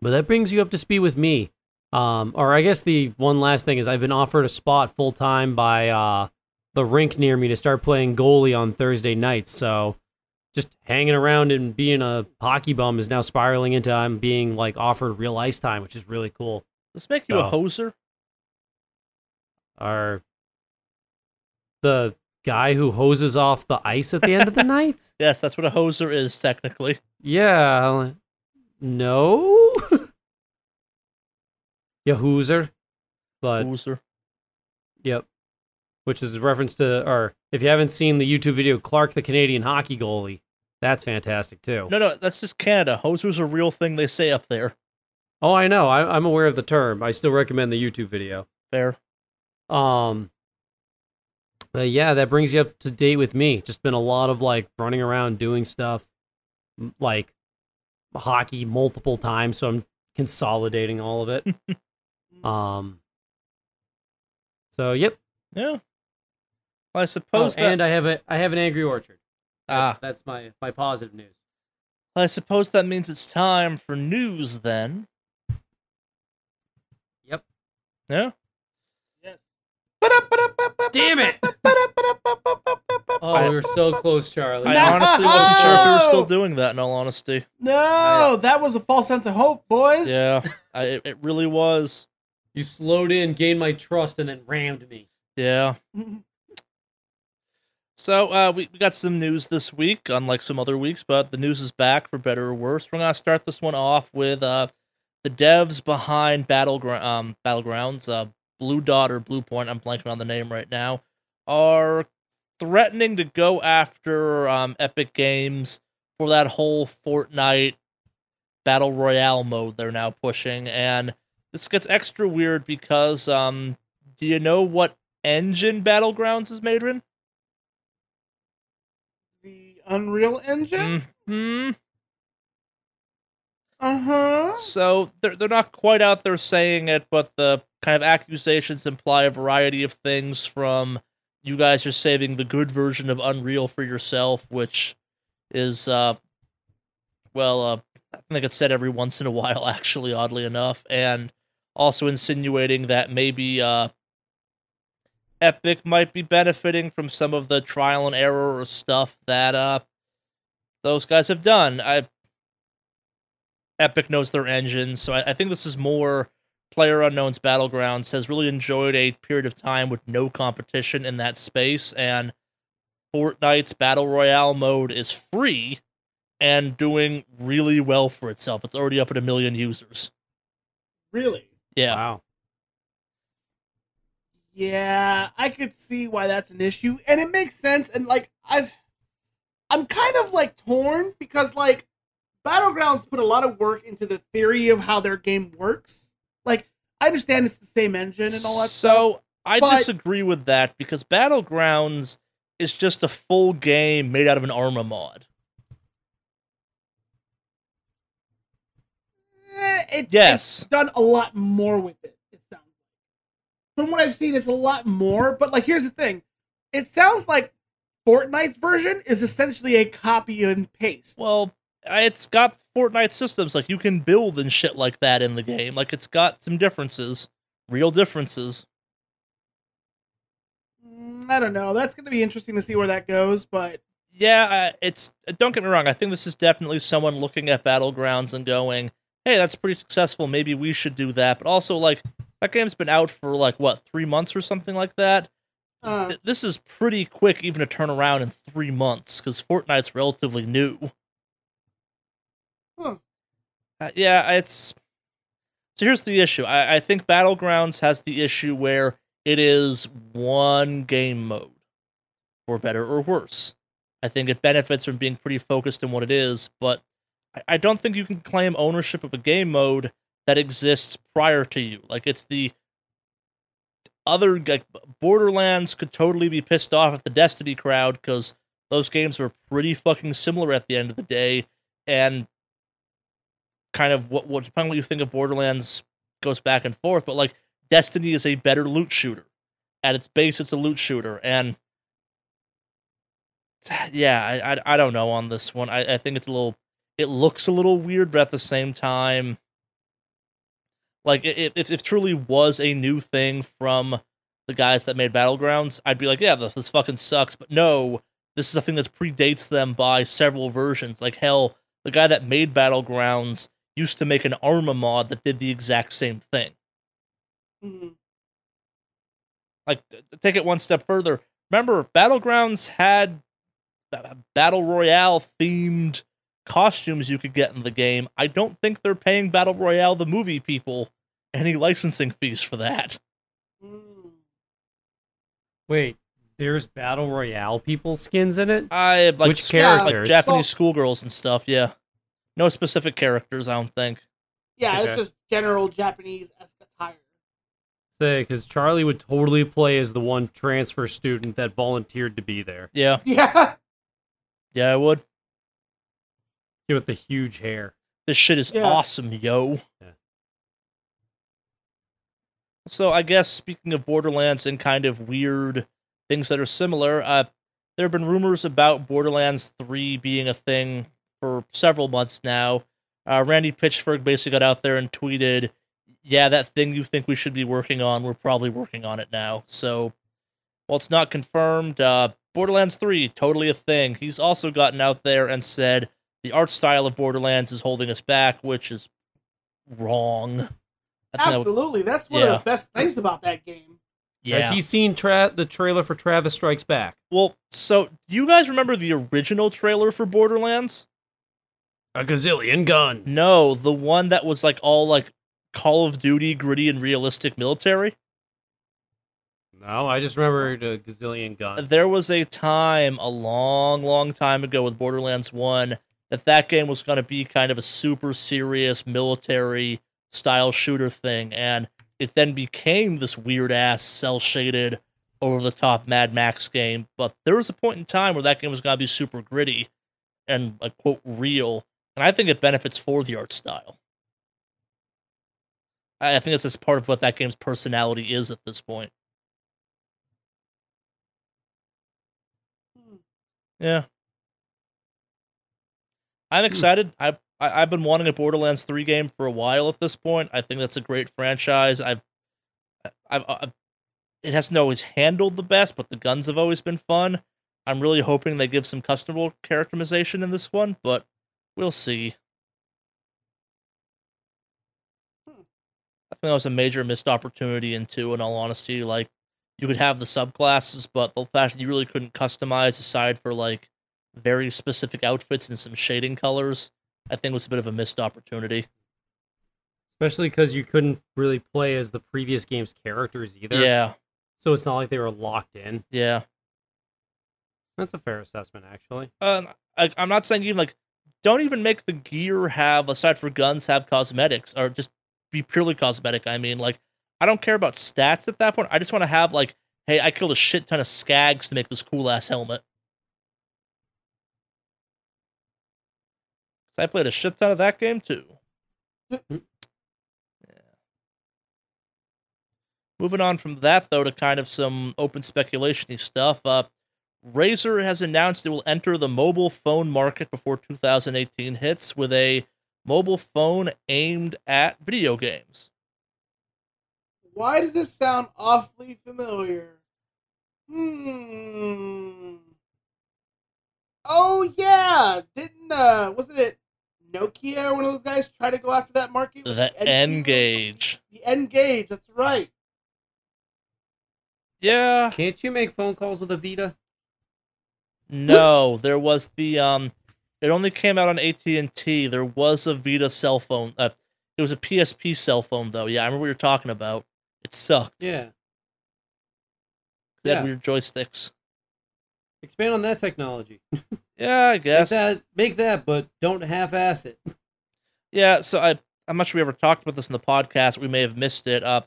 but that brings you up to speed with me. Um, or I guess the one last thing is I've been offered a spot full time by uh the rink near me to start playing goalie on Thursday nights. So just hanging around and being a hockey bum is now spiraling into I'm being like offered real ice time, which is really cool. Let's make you a Oh. hoser? Or the guy who hoses off the ice at the end of the night? Yes, that's what a hoser is technically. Yeah. No. Yahoozer. But Hoser. Yep. Which is a reference to, or if you haven't seen the YouTube video, Clark the Canadian hockey goalie, that's fantastic too. No, no, that's just Canada. Hoser's a real thing they say up there. Oh, I know. I, I'm aware of the term. I still recommend the YouTube video. Fair. Um, but yeah, that brings you up to date with me. Just been a lot of like running around doing stuff, like hockey multiple times. So I'm consolidating all of it. um. So yep. Yeah. Well, I Oh, suppose that. and I have a I have an angry orchard. That's, ah, that's my my positive news. I suppose that means it's time for news then. Yep. Yeah. Yes. Damn it! Oh, we were so close, Charley. I No! honestly wasn't sure if we were still doing that. In all honesty. No, that was a false sense of hope, boys. Yeah. I, it, it really was. You slowed in, gained my trust, and then rammed me. Yeah. So uh, we, we got some news this week, unlike some other weeks, but the news is back for better or worse. We're gonna start this one off with uh, the devs behind Battleground, um, Battlegrounds, uh, Blue Dot or Blue Point. I'm blanking on the name right now. Are threatening to go after um, Epic Games for that whole Fortnite battle royale mode they're now pushing, and this gets extra weird because um, do you know what engine Battlegrounds is made in? Unreal Engine. hmm Uh huh. So they're they're not quite out there saying it, but the kind of accusations imply a variety of things from you guys are saving the good version of Unreal for yourself, which is uh well uh I think it's said every once in a while actually oddly enough and also insinuating that maybe uh Epic might be benefiting from some of the trial and error or stuff that uh those guys have done. I Epic knows their engine, so I, I think this is more Player Unknown's Battlegrounds has really enjoyed a period of time with no competition in that space, and Fortnite's Battle Royale mode is free and doing really well for itself. It's already up at a million users. Really? Yeah. Wow. Yeah, I could see why that's an issue, and it makes sense. And like, I've, I'm kind of like torn because like, Battlegrounds put a lot of work into the theory of how their game works. Like, I understand it's the same engine and all that. stuff. So I but- disagree with that because Battlegrounds is just a full game made out of an Arma mod. Eh, it, Yes. it's done a lot more with it. It sounds like. From what I've seen, it's a lot more. But like, here's the thing: it sounds like Fortnite's version is essentially a copy and paste. Well, it's got Fortnite systems like you can build and shit like that in the game. Like it's got some differences, real differences. Mm, I don't know. That's going to be interesting to see where that goes. But Yeah, it's don't get me wrong. I think this is definitely someone looking at Battlegrounds and going, "Hey, that's pretty successful. Maybe we should do that." But also, like that game's been out for like what three months or something like that. uh, Th- This is pretty quick, even to turn around in three months, because Fortnite's relatively new. Huh. Uh, yeah, it's. So here's the issue. I, I think Battlegrounds has the issue where it is one game mode, for better or worse. I think it benefits from being pretty focused in what it is, but I, I don't think you can claim ownership of a game mode that exists prior to you. Like it's the other like Borderlands could totally be pissed off at the Destiny crowd because those games were pretty fucking similar at the end of the day, and kind of what what depending on what you think of Borderlands goes back and forth, but like Destiny is a better loot shooter. At its base, it's a loot shooter, and yeah, I I, I don't know on this one. I, I think it's a little. It looks a little weird, but at the same time, like if if it truly was a new thing from the guys that made Battlegrounds, I'd be like, yeah, this, this fucking sucks. But no, this is a thing that predates them by several versions. Like hell, the guy that made Battlegrounds used to make an Arma mod that did the exact same thing. Mhm. Like take it one step further. Remember, Battlegrounds had ba- battle royale themed costumes you could get in the game. I don't think they're paying Battle Royale the movie people any licensing fees for that. Wait, there's battle royale people skins in it. I like Which Yeah, like characters? Japanese schoolgirls and stuff. Yeah, no specific characters. I don't think. Yeah, Okay. it's just general Japanese attire. Say, because Charley would totally play as the one transfer student that volunteered to be there Yeah, Yeah. yeah, I would. With the huge hair. This shit is Yeah. awesome, yo. Yeah. So I guess speaking of Borderlands and kind of weird things that are similar, uh, there have been rumors about Borderlands 3 being a thing for several months now. Uh, Randy Pitchford basically got out there and tweeted, "Yeah, that thing you think we should be working on, we're probably working on it now." So, while it's not confirmed, uh, Borderlands 3 totally a thing. He's also gotten out there and said the art style of Borderlands is holding us back, which is wrong. I that would- Absolutely. That's one Yeah. of the best things about that game. yeah. Has he seen tra- the trailer for Travis Strikes Back? Well, so do you guys remember the original trailer for Borderlands? A gazillion guns. No, the one that was like all like Call of Duty, gritty and realistic military. No, I just remember a gazillion guns. There was a time a long, long time ago with Borderlands 1 that that game was going to be kind of a super serious military style shooter thing and it then became this weird ass cell shaded over the top Mad Max game, but there was a point in time where that game was going to be super gritty and like quote real, and I think it benefits for the art style. I think it's just part of what that game's personality is at this point. Hmm. Yeah. I'm excited. I, I I've been wanting a Borderlands 3 game for a while at this point. I think that's a great franchise. I've I've, I've it hasn't always handled the best, but the guns have always been fun. I'm really hoping they give some customable characterization in this one, but we'll see. Hmm. I think that was a major missed opportunity in two, in all honesty. Like you could have the subclasses, but the fact that you really couldn't customize aside for like very specific outfits and some shading colors, I think was a bit of a missed opportunity. Especially because you couldn't really play as the previous game's characters either. Yeah, So it's not like they were locked in. yeah. That's a fair assessment, actually. Uh, I, I'm not saying even like don't even make the gear have aside for guns have cosmetics or just be purely cosmetic. I mean, like I don't care about stats at that point. I just want to have like, hey, I killed a shit ton of skags to make this cool ass helmet. I played a shit ton of that game too. Mhm. Yeah. Moving on from that though to kind of some open speculationy stuff. Uh, Razer has announced it will enter the mobile phone market before 2018 hits with a mobile phone aimed at video games. Why does this sound awfully familiar? Hmm. Oh yeah, didn't uh wasn't it Nokia or one of those guys try to go after that market? The N- N-Gage. The N-Gage. That's right. Yeah. Can't you make phone calls with a Vita? No, there was the um it only came out on AT&T. There was a Vita cell phone. Uh, it was a PSP cell phone though. Yeah, I remember what you're talking about. It sucked. Yeah. They had weird joysticks. Expand on that technology. Yeah, I Make guess. that, make that, but don't half-ass it. Yeah, so I I'm not sure we ever talked about this in the podcast. We may have missed it. Uh,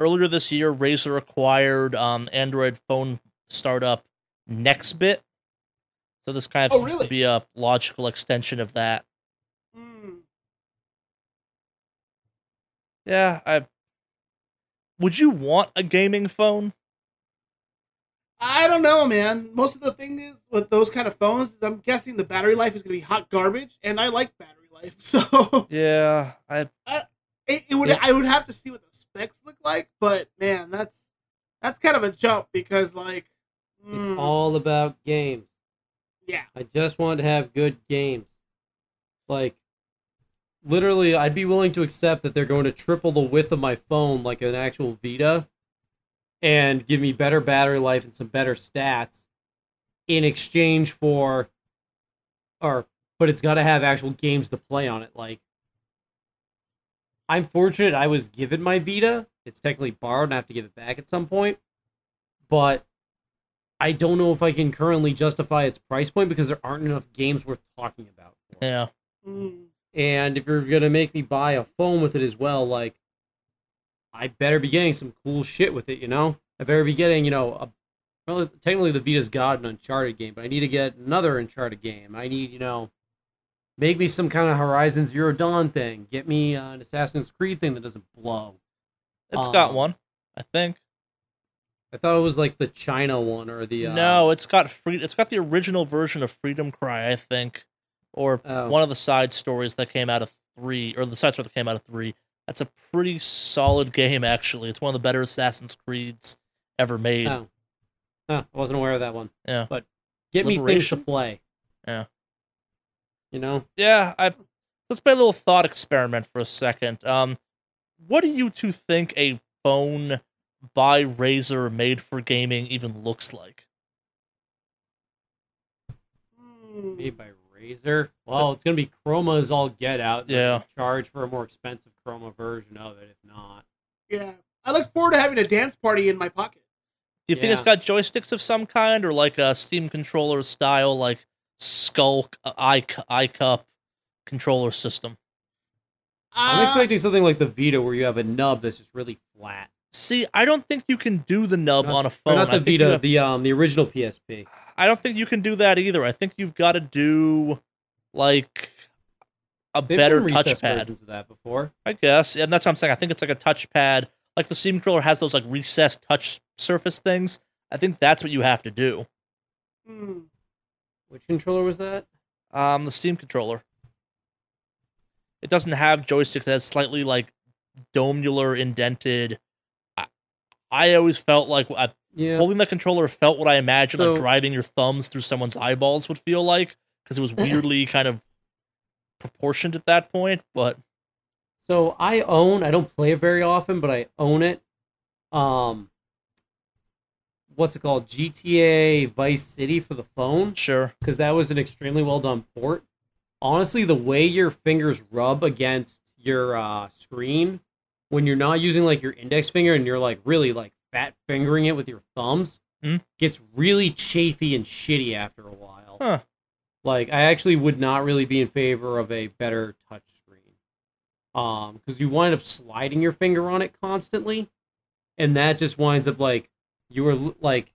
earlier this year, Razer acquired um, Android phone startup Nextbit. So this kind of Oh, seems really? to be a logical extension of that. Hmm. Yeah, I. Would you want a gaming phone? I don't know, man. Most of the thing is with those kind of phones, I'm guessing the battery life is gonna be hot garbage, and I like battery life, so Yeah, I. it, it would Yeah. I would have to see what the specs look like. But man, that's that's kind of a jump because like, mm, It's all about games. yeah, I just want to have good games. Like, literally, I'd be willing to accept that they're going to triple the width of my phone like an actual Vita and give me better battery life and some better stats in exchange for, or, but it's got to have actual games to play on it. Like, I'm fortunate I was given my Vita. It's technically borrowed and I have to give it back at some point. But I don't know if I can currently justify its price point because there aren't enough games worth talking about. Yeah. Mm, And if you're gonna make me buy a phone with it as well, like I better be getting some cool shit with it, you know? I better be getting, you know, a well technically the Vita's got an Uncharted game, but I need to get another Uncharted game. I need, you know, make me some kind of Horizon Zero Dawn thing. Get me uh, an Assassin's Creed thing that doesn't blow. It's got Um, one, I think. I thought it was like the China one or the uh, no, it's got free. It's got the original version of Freedom Cry, I think, or Oh. one of the side stories that came out of three, or the side story that came out of three. That's a pretty solid game, actually. It's one of the better Assassin's Creeds ever made. Oh. Huh, I wasn't aware of that one. Yeah. But get me things to play. Yeah. You know? Yeah, I let's play a little thought experiment for a second. Um, what do you two think a phone by Razer made for gaming even looks like? mm. Made by Razer. Well, it's gonna be Chroma is all get out. Yeah. Charge for a more expensive Chroma version of it, if not. yeah. I look forward to having a dance party in my pocket. Do you think it's got joysticks of some kind, or like a Steam controller style, like Skulk uh, i iCup controller system? I'm Uh, expecting something like the Vita where you have a nub that's just really flat. See, I don't think you can do the nub Not- on a phone. not the think Vita, have- the um the original PSP. I don't think you can do that either. I think you've got to do like a They've better recessed touchpad. versions of that before. I guess, and that's what I'm saying. I think it's like a touchpad, like the Steam controller has those like recessed touch surface things. I think that's what you have to do. mm. Which controller was that? Um, the Steam controller. It doesn't have joysticks. It has slightly like domular indented. I, I always felt like I, Yeah. holding the controller felt what I imagined So- like driving your thumbs through someone's eyeballs would feel like because it was weirdly kind of proportioned at that point. But So I own. I don't play it very often, but I own it. Um, what's it called? GTA Vice City for the phone. sure, because that was an extremely well done port. Honestly, the way your fingers rub against your uh, screen when you're not using like your index finger and you're like really like fat fingering it with your thumbs Hmm. gets really chafy and shitty after a while. Huh. Like I actually would not really be in favor of a better touch screen. Um, because you wind up sliding your finger on it constantly, and that just winds up like you were like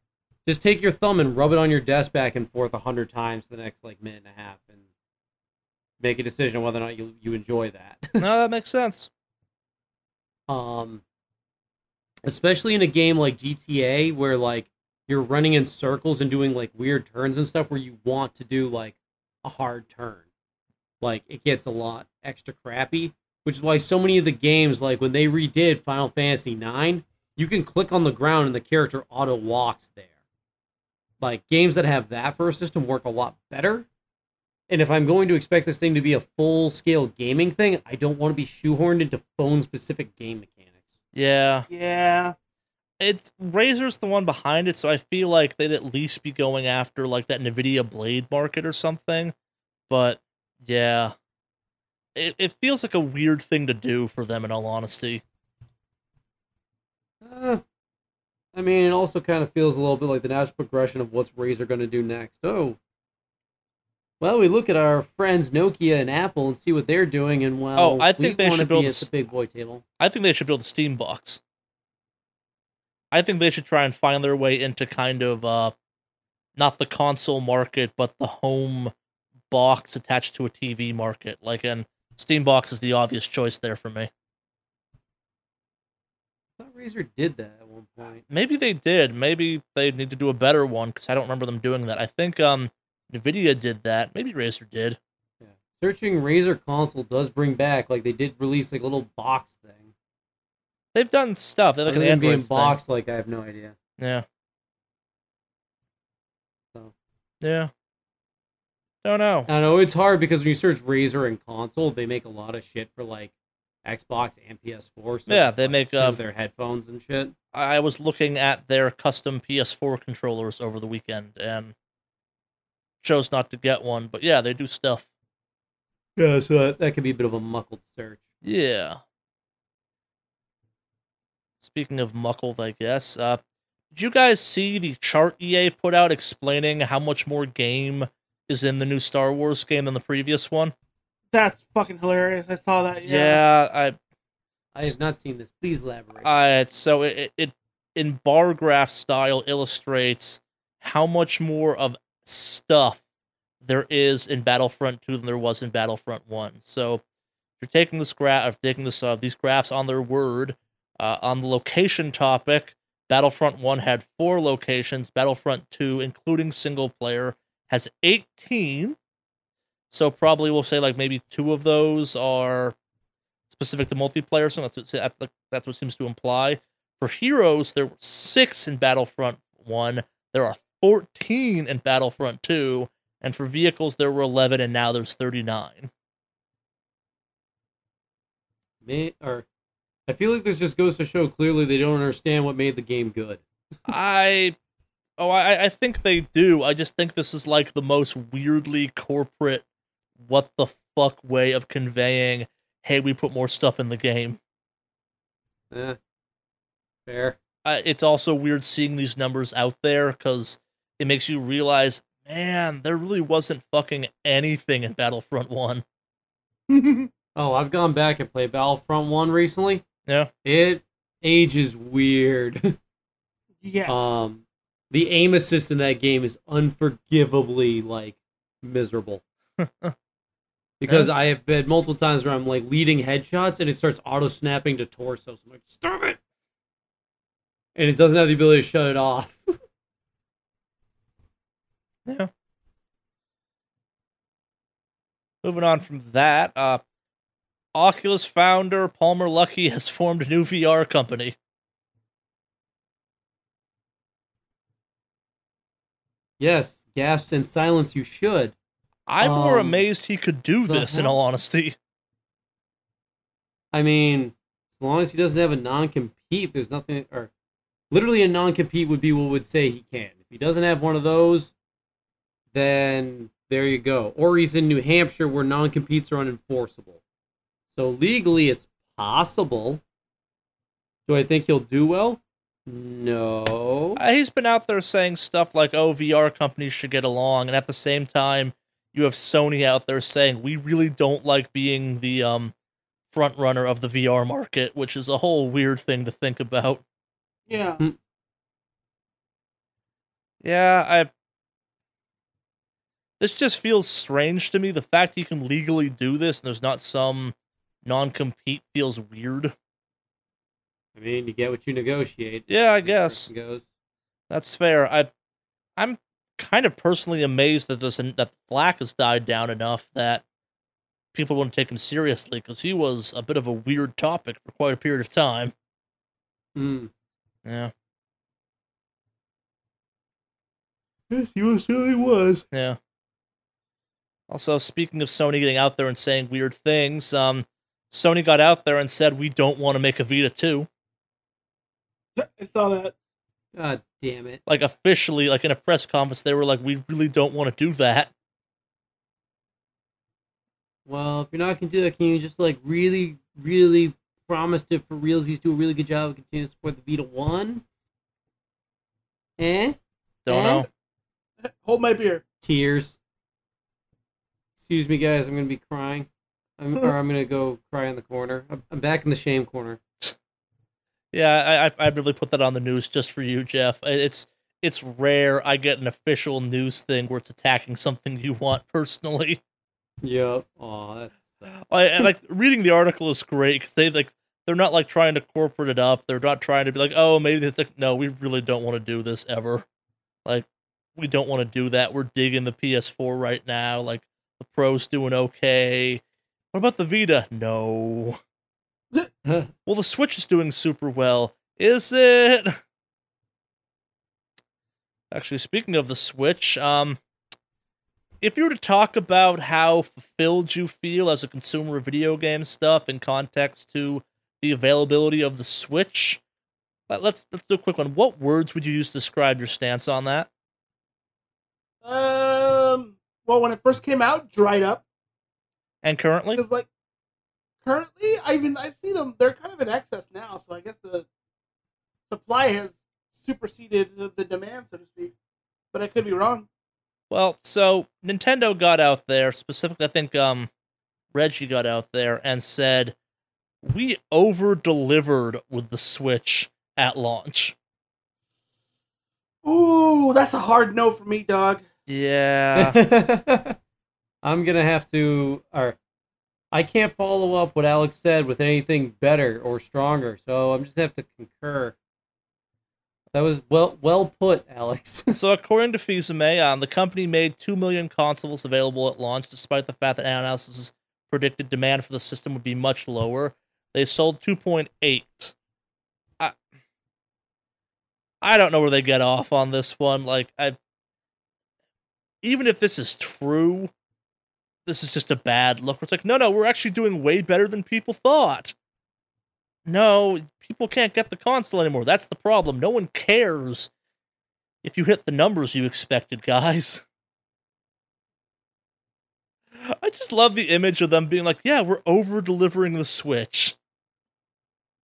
just take your thumb and rub it on your desk back and forth a hundred times for the next like minute and a half and make a decision whether or not you you enjoy that. no, that makes sense. um especially in a game like GTA where like you're running in circles and doing like weird turns and stuff where you want to do like a hard turn. Like it gets a lot extra crappy, which is why so many of the games like when they redid Final Fantasy 9, you can click on the ground and the character auto walks there. Like games that have that for a system work a lot better. And if I'm going to expect this thing to be a full scale gaming thing, I don't want to be shoehorned into phone specific game. Yeah, Yeah. it's Razer's the one behind it, so I feel like they'd at least be going after like that Nvidia Blade market or something. But yeah, it it feels like a weird thing to do for them. In all honesty, Uh, I mean, it also kind of feels a little bit like the natural progression of what's Razer going to do next. Oh, well, we look at our friends Nokia and Apple and see what they're doing, and well, Oh, I think they should build a the big boy table. I think they should build a Steam box. I think they should try and find their way into kind of uh, not the console market, but the home box attached to a TV market. Like, and Steam box is the obvious choice there for me. I thought Razer did that at one point. Maybe they did. Maybe they need to do a better one because I don't remember them doing that. I think um Nvidia did that. Maybe Razer did. Yeah. Searching Razer console does bring back like they did release like a little box thing. They've done stuff. They have like Other an being Android thing. boxed, like I have no idea. Yeah. So. Yeah. Don't know. I know it's hard because when you search Razer and console, they make a lot of shit for like Xbox and PS4. So Yeah, they like, make, uh, their headphones and shit. I was looking at their custom PS4 controllers over the weekend and chose not to get one. But yeah, they do stuff. Yeah, so that, that could be a bit of a muckled search. Yeah. Speaking of muckled, I guess. Uh, did you guys see the chart EA put out explaining how much more game is in the new Star Wars game than the previous one? That's fucking hilarious. I saw that. Yeah. Yeah, I I have not seen this. Please elaborate. Uh, so it, it, it in bar graph style illustrates how much more of stuff there is in Battlefront 2 than there was in Battlefront 1. So if you're taking this graph, taking this uh, these graphs on their word, uh, on the location topic, Battlefront 1 had four locations. Battlefront 2, including single player, has 18. So probably we'll say like maybe two of those are specific to multiplayer. So that's what, that's what seems to imply. For heroes, there were six in Battlefront 1. There are 14 in Battlefront 2. And for vehicles, there were 11, and now there's 39. May, or I feel like this just goes to show clearly they don't understand what made the game good. I. Oh, I, I think they do. I just think this is like the most weirdly corporate, what the fuck way of conveying, hey, we put more stuff in the game. Eh, fair. uh, it's also weird seeing these numbers out there because it makes you realize, man, there really wasn't fucking anything in Battlefront One. Oh, I've gone back and played Battlefront One recently. Yeah. It ages weird. yeah. um, the aim assist in that game is unforgivably like miserable. because I have been multiple times where I'm like leading headshots and it starts auto snapping to torso. So I'm like, stop it! And it doesn't have the ability to shut it off. Yeah. Moving on from that, uh, Oculus founder Palmer Luckey has formed a new VR company. yes, gasps in silence. You should. I'm more Um, amazed he could do this, in all honesty. I mean, as long as he doesn't have a non-compete, there's nothing. Or literally, a non-compete would be what would say he can. If he doesn't have one of those, then there you go. Or he's in New Hampshire where non-competes are unenforceable. So legally, it's possible. Do I think he'll do well? No. Uh, he's been out there saying stuff like, "Oh, VR companies should get along," and at the same time, you have Sony out there saying, "We really don't like being the um front runner of the VR market," which is a whole weird thing to think about. yeah. Yeah, I. This just feels strange to me. The fact you can legally do this and there's not some non-compete feels weird. I mean, you get what you negotiate. Yeah, I guess. Goes. That's fair. I, I'm kind of personally amazed that this that Black has died down enough that people wouldn't take him seriously because he was a bit of a weird topic for quite a period of time. Mm. Yeah, Yes, he was. Really was. yeah. Also, speaking of Sony getting out there and saying weird things, um, Sony got out there and said we don't want to make a Vita two. I saw that. God damn it. Like officially, like in a press conference, they were like, "We really don't want to do that." Well, if you're not gonna do that, can you just like really, really promise to for realsies do a really good job of continuing to support the Vita One? Eh? Don't Eh? know. Hold my beer. Tears. Excuse me, guys. I'm gonna be crying. I'm, hmm. or I'm gonna go cry in the corner. I'm, I'm back in the shame corner. Yeah, I I I'd really put that on the news just for you, Jeff. It's it's rare I get an official news thing where it's attacking something you want personally. Yep. Aw, that's. I, I like reading the article is great because they like they're not like trying to corporate it up. They're not trying to be like, oh, maybe it's like, no, we really don't want to do this ever. Like, we don't want to do that. We're digging the PS4 right now. Like, the Pro's doing okay. What about the Vita? No. well, the Switch is doing super well. Is it? Actually, speaking of the Switch, um, if you were to talk about how fulfilled you feel as a consumer of video game stuff in context to the availability of the Switch, let's let's do a quick one. What words would you use to describe your stance on that? Um. Well, when it first came out, dried up. And currently, because like currently, I even I see them. They're kind of in excess now, so I guess the supply has superseded the, the demand, so to speak. But I could be wrong. Well, so Nintendo got out there, specifically, I think um, Reggie got out there and said, "We over delivered with the Switch at launch." Ooh, that's a hard no for me, dog. Yeah. I'm gonna have to. Or I can't follow up what Alex said with anything better or stronger, so I'm just gonna have to concur. That was well well put, Alex. so according to Fils-Aimé, um, the company made two million consoles available at launch, despite the fact that analysis predicted demand for the system would be much lower. They sold 2.8. I, I don't know where they get off on this one. Like I, even if this is true, this is just a bad look. It's like, no, no, we're actually doing way better than people thought. No, people can't get the console anymore. That's the problem. No one cares if you hit the numbers you expected, guys. I just love the image of them being like, yeah, we're over delivering the Switch.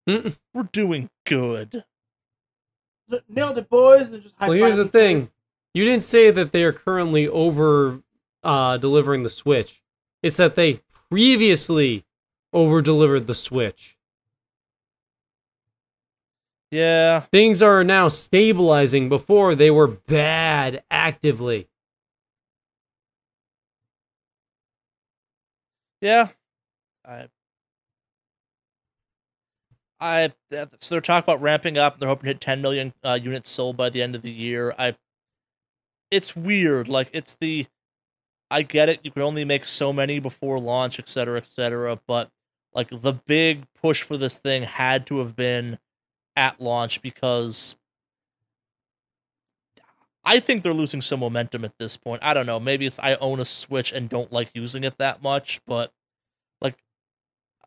Mm-mm. We're doing good. Nailed it, boys. well, here's the thing. You didn't say that they are currently over uh, delivering the Switch. It's that they previously over delivered the Switch. Yeah. Things are now stabilizing before they were bad actively. Yeah. I I so they're talking about ramping up. They're hoping to hit 10 million uh, units sold by the end of the year. I it's weird. Like it's the I get it. You can only make so many before launch, etc., etc. But like the big push for this thing had to have been at launch because I think they're losing some momentum at this point. I don't know. Maybe it's I own a Switch and don't like using it that much, but like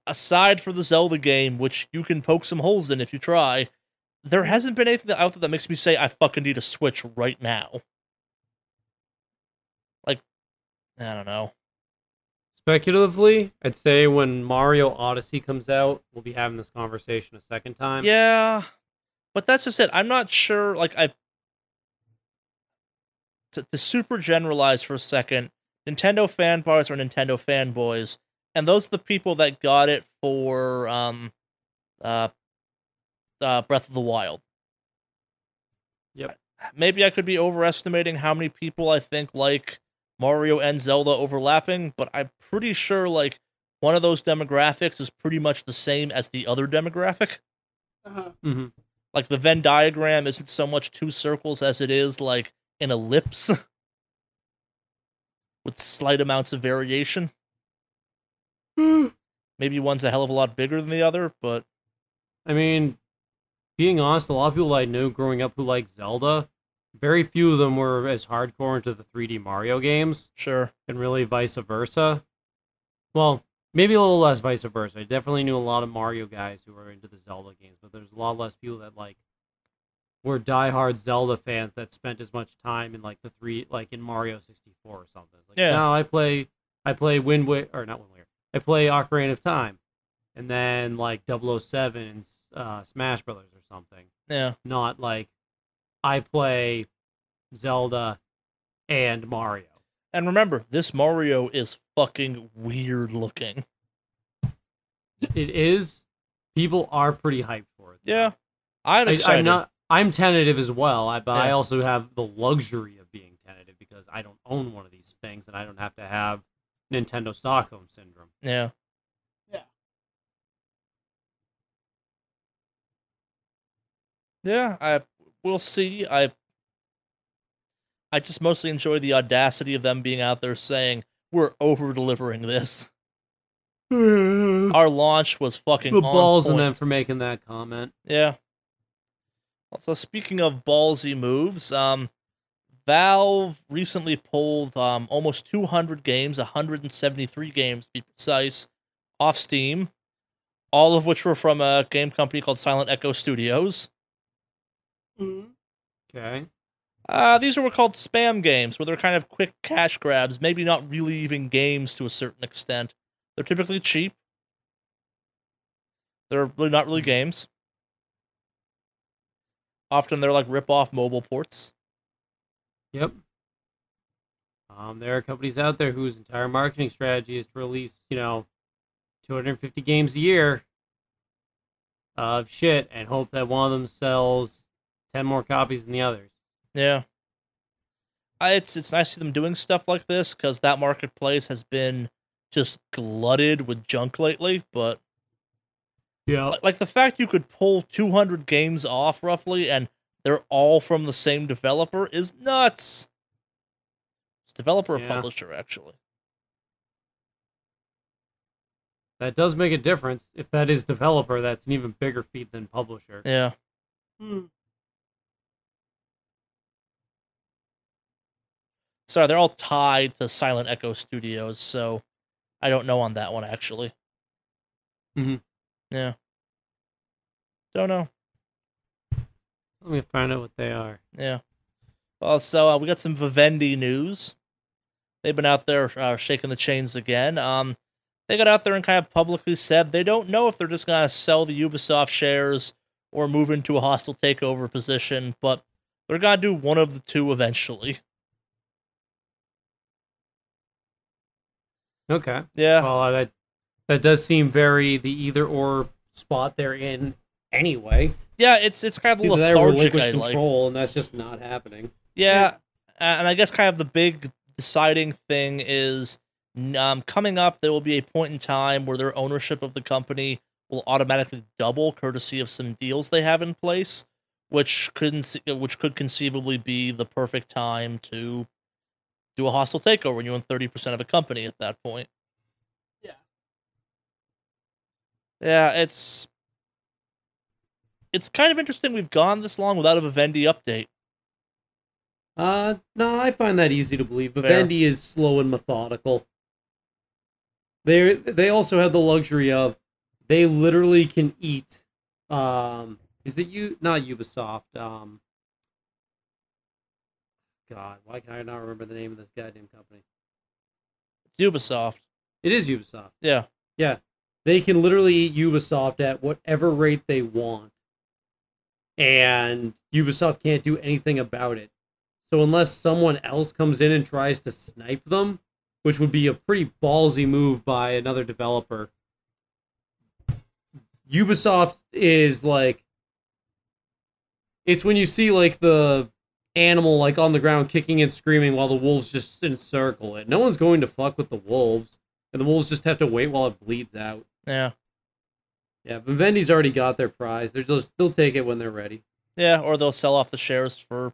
aside for the Zelda game, which you can poke some holes in if you try, there hasn't been anything out there that makes me say I fucking need a Switch right now. Like, I don't know. Speculatively, I'd say when Mario Odyssey comes out, we'll be having this conversation a second time. Yeah, but that's just it. I'm not sure. Like, I to, to super generalize for a second, Nintendo fanboys are Nintendo fanboys, and those are the people that got it for um, uh, uh, Breath of the Wild. Yep. Maybe I could be overestimating how many people I think like Mario and Zelda overlapping, but I'm pretty sure like one of those demographics is pretty much the same as the other demographic. Uh-huh. Mm-hmm. Like the Venn diagram isn't so much two circles as it is like an ellipse with slight amounts of variation. Maybe one's a hell of a lot bigger than the other, but I mean, being honest, a lot of people I knew growing up who like Zelda very few of them were as hardcore into the 3D Mario games. Sure. And really vice versa. Well, maybe a little less vice versa. I definitely knew a lot of Mario guys who were into the Zelda games, but there's a lot less people that like were diehard Zelda fans that spent as much time in like the three like in Mario 64 or something. Like, yeah. No, I play I play Wind Waker or not Wind Waker. I play Ocarina of Time, and then like 007 and uh, Smash Brothers or something. Yeah. Not like I play Zelda and Mario. And remember, this Mario is fucking weird looking. It is. People are pretty hyped for it. Though. Yeah, I'm excited. I, am not. I'm tentative as well, but yeah. I also have the luxury of being tentative because I don't own one of these things, and I don't have to have Nintendo Stockholm syndrome. Yeah. Yeah. Yeah, I we'll see. I I just mostly enjoy the audacity of them being out there saying we're over delivering this. Our launch was fucking on balls in them for making that comment. Yeah. Also, speaking of ballsy moves, um, Valve recently pulled um almost 200 games, 173 games to be precise, off Steam, all of which were from a game company called Silicon Echo Studios. Mhm. Okay. Uh, these were called spam games, where they're kind of quick cash grabs, maybe not really even games to a certain extent. They're typically cheap. They're really not really games. Often they're like rip-off mobile ports. Yep. Um, there are companies out there whose entire marketing strategy is to release, you know, 250 games a year of shit and hope that one of them sells 10 more copies than the others. Yeah. I, it's it's nice to see them doing stuff like this because that marketplace has been just glutted with junk lately. But Yeah. like, like the fact you could pull 200 games off roughly and they're all from the same developer is nuts. It's developer or publisher actually. That does make a difference. If that is developer, that's an even bigger feat than publisher. Yeah. Hmm. Sorry, they're all tied to Silicon Echo Studios, so I don't know on that one actually. Mhm. Yeah. Don't know. Let me find out what they are. Yeah. Well, so uh, we got some Vivendi news. They've been out there uh, shaking the chains again. Um, they got out there and kind of publicly said they don't know if they're just gonna sell the Ubisoft shares or move into a hostile takeover position, but they're gonna do one of the two eventually. Okay. Yeah. Well, uh, that that does seem very the either or spot they're in anyway. Yeah, it's it's kind of Either that or lethargic. relinquish I like. control, and that's just not happening. Yeah, and I guess kind of the big deciding thing is um, coming up. There will be a point in time where their ownership of the company will automatically double, courtesy of some deals they have in place, which could which could conceivably be the perfect time to do a hostile takeover when you own thirty percent of a company at that point. Yeah. Yeah, it's it's kind of interesting. We've gone this long without a Vivendi update. Uh, no, I find that easy to believe. Fair. Is slow and methodical. They they also have the luxury of they literally can eat. Um, is it you? Not Ubisoft. Um, God, why can I not remember the name of this goddamn company? It's Ubisoft. It is Ubisoft. Yeah. Yeah, they can literally eat Ubisoft at whatever rate they want, and Ubisoft can't do anything about it. So unless someone else comes in and tries to snipe them, which would be a pretty ballsy move by another developer, Ubisoft is like it's when you see like the animal like on the ground kicking and screaming while the wolves just encircle it. No one's going to fuck with the wolves, and the wolves just have to wait while it bleeds out. Yeah. Yeah, Vivendi's already got their prize. They're just they'll take it when they're ready. Yeah, or they'll sell off the shares for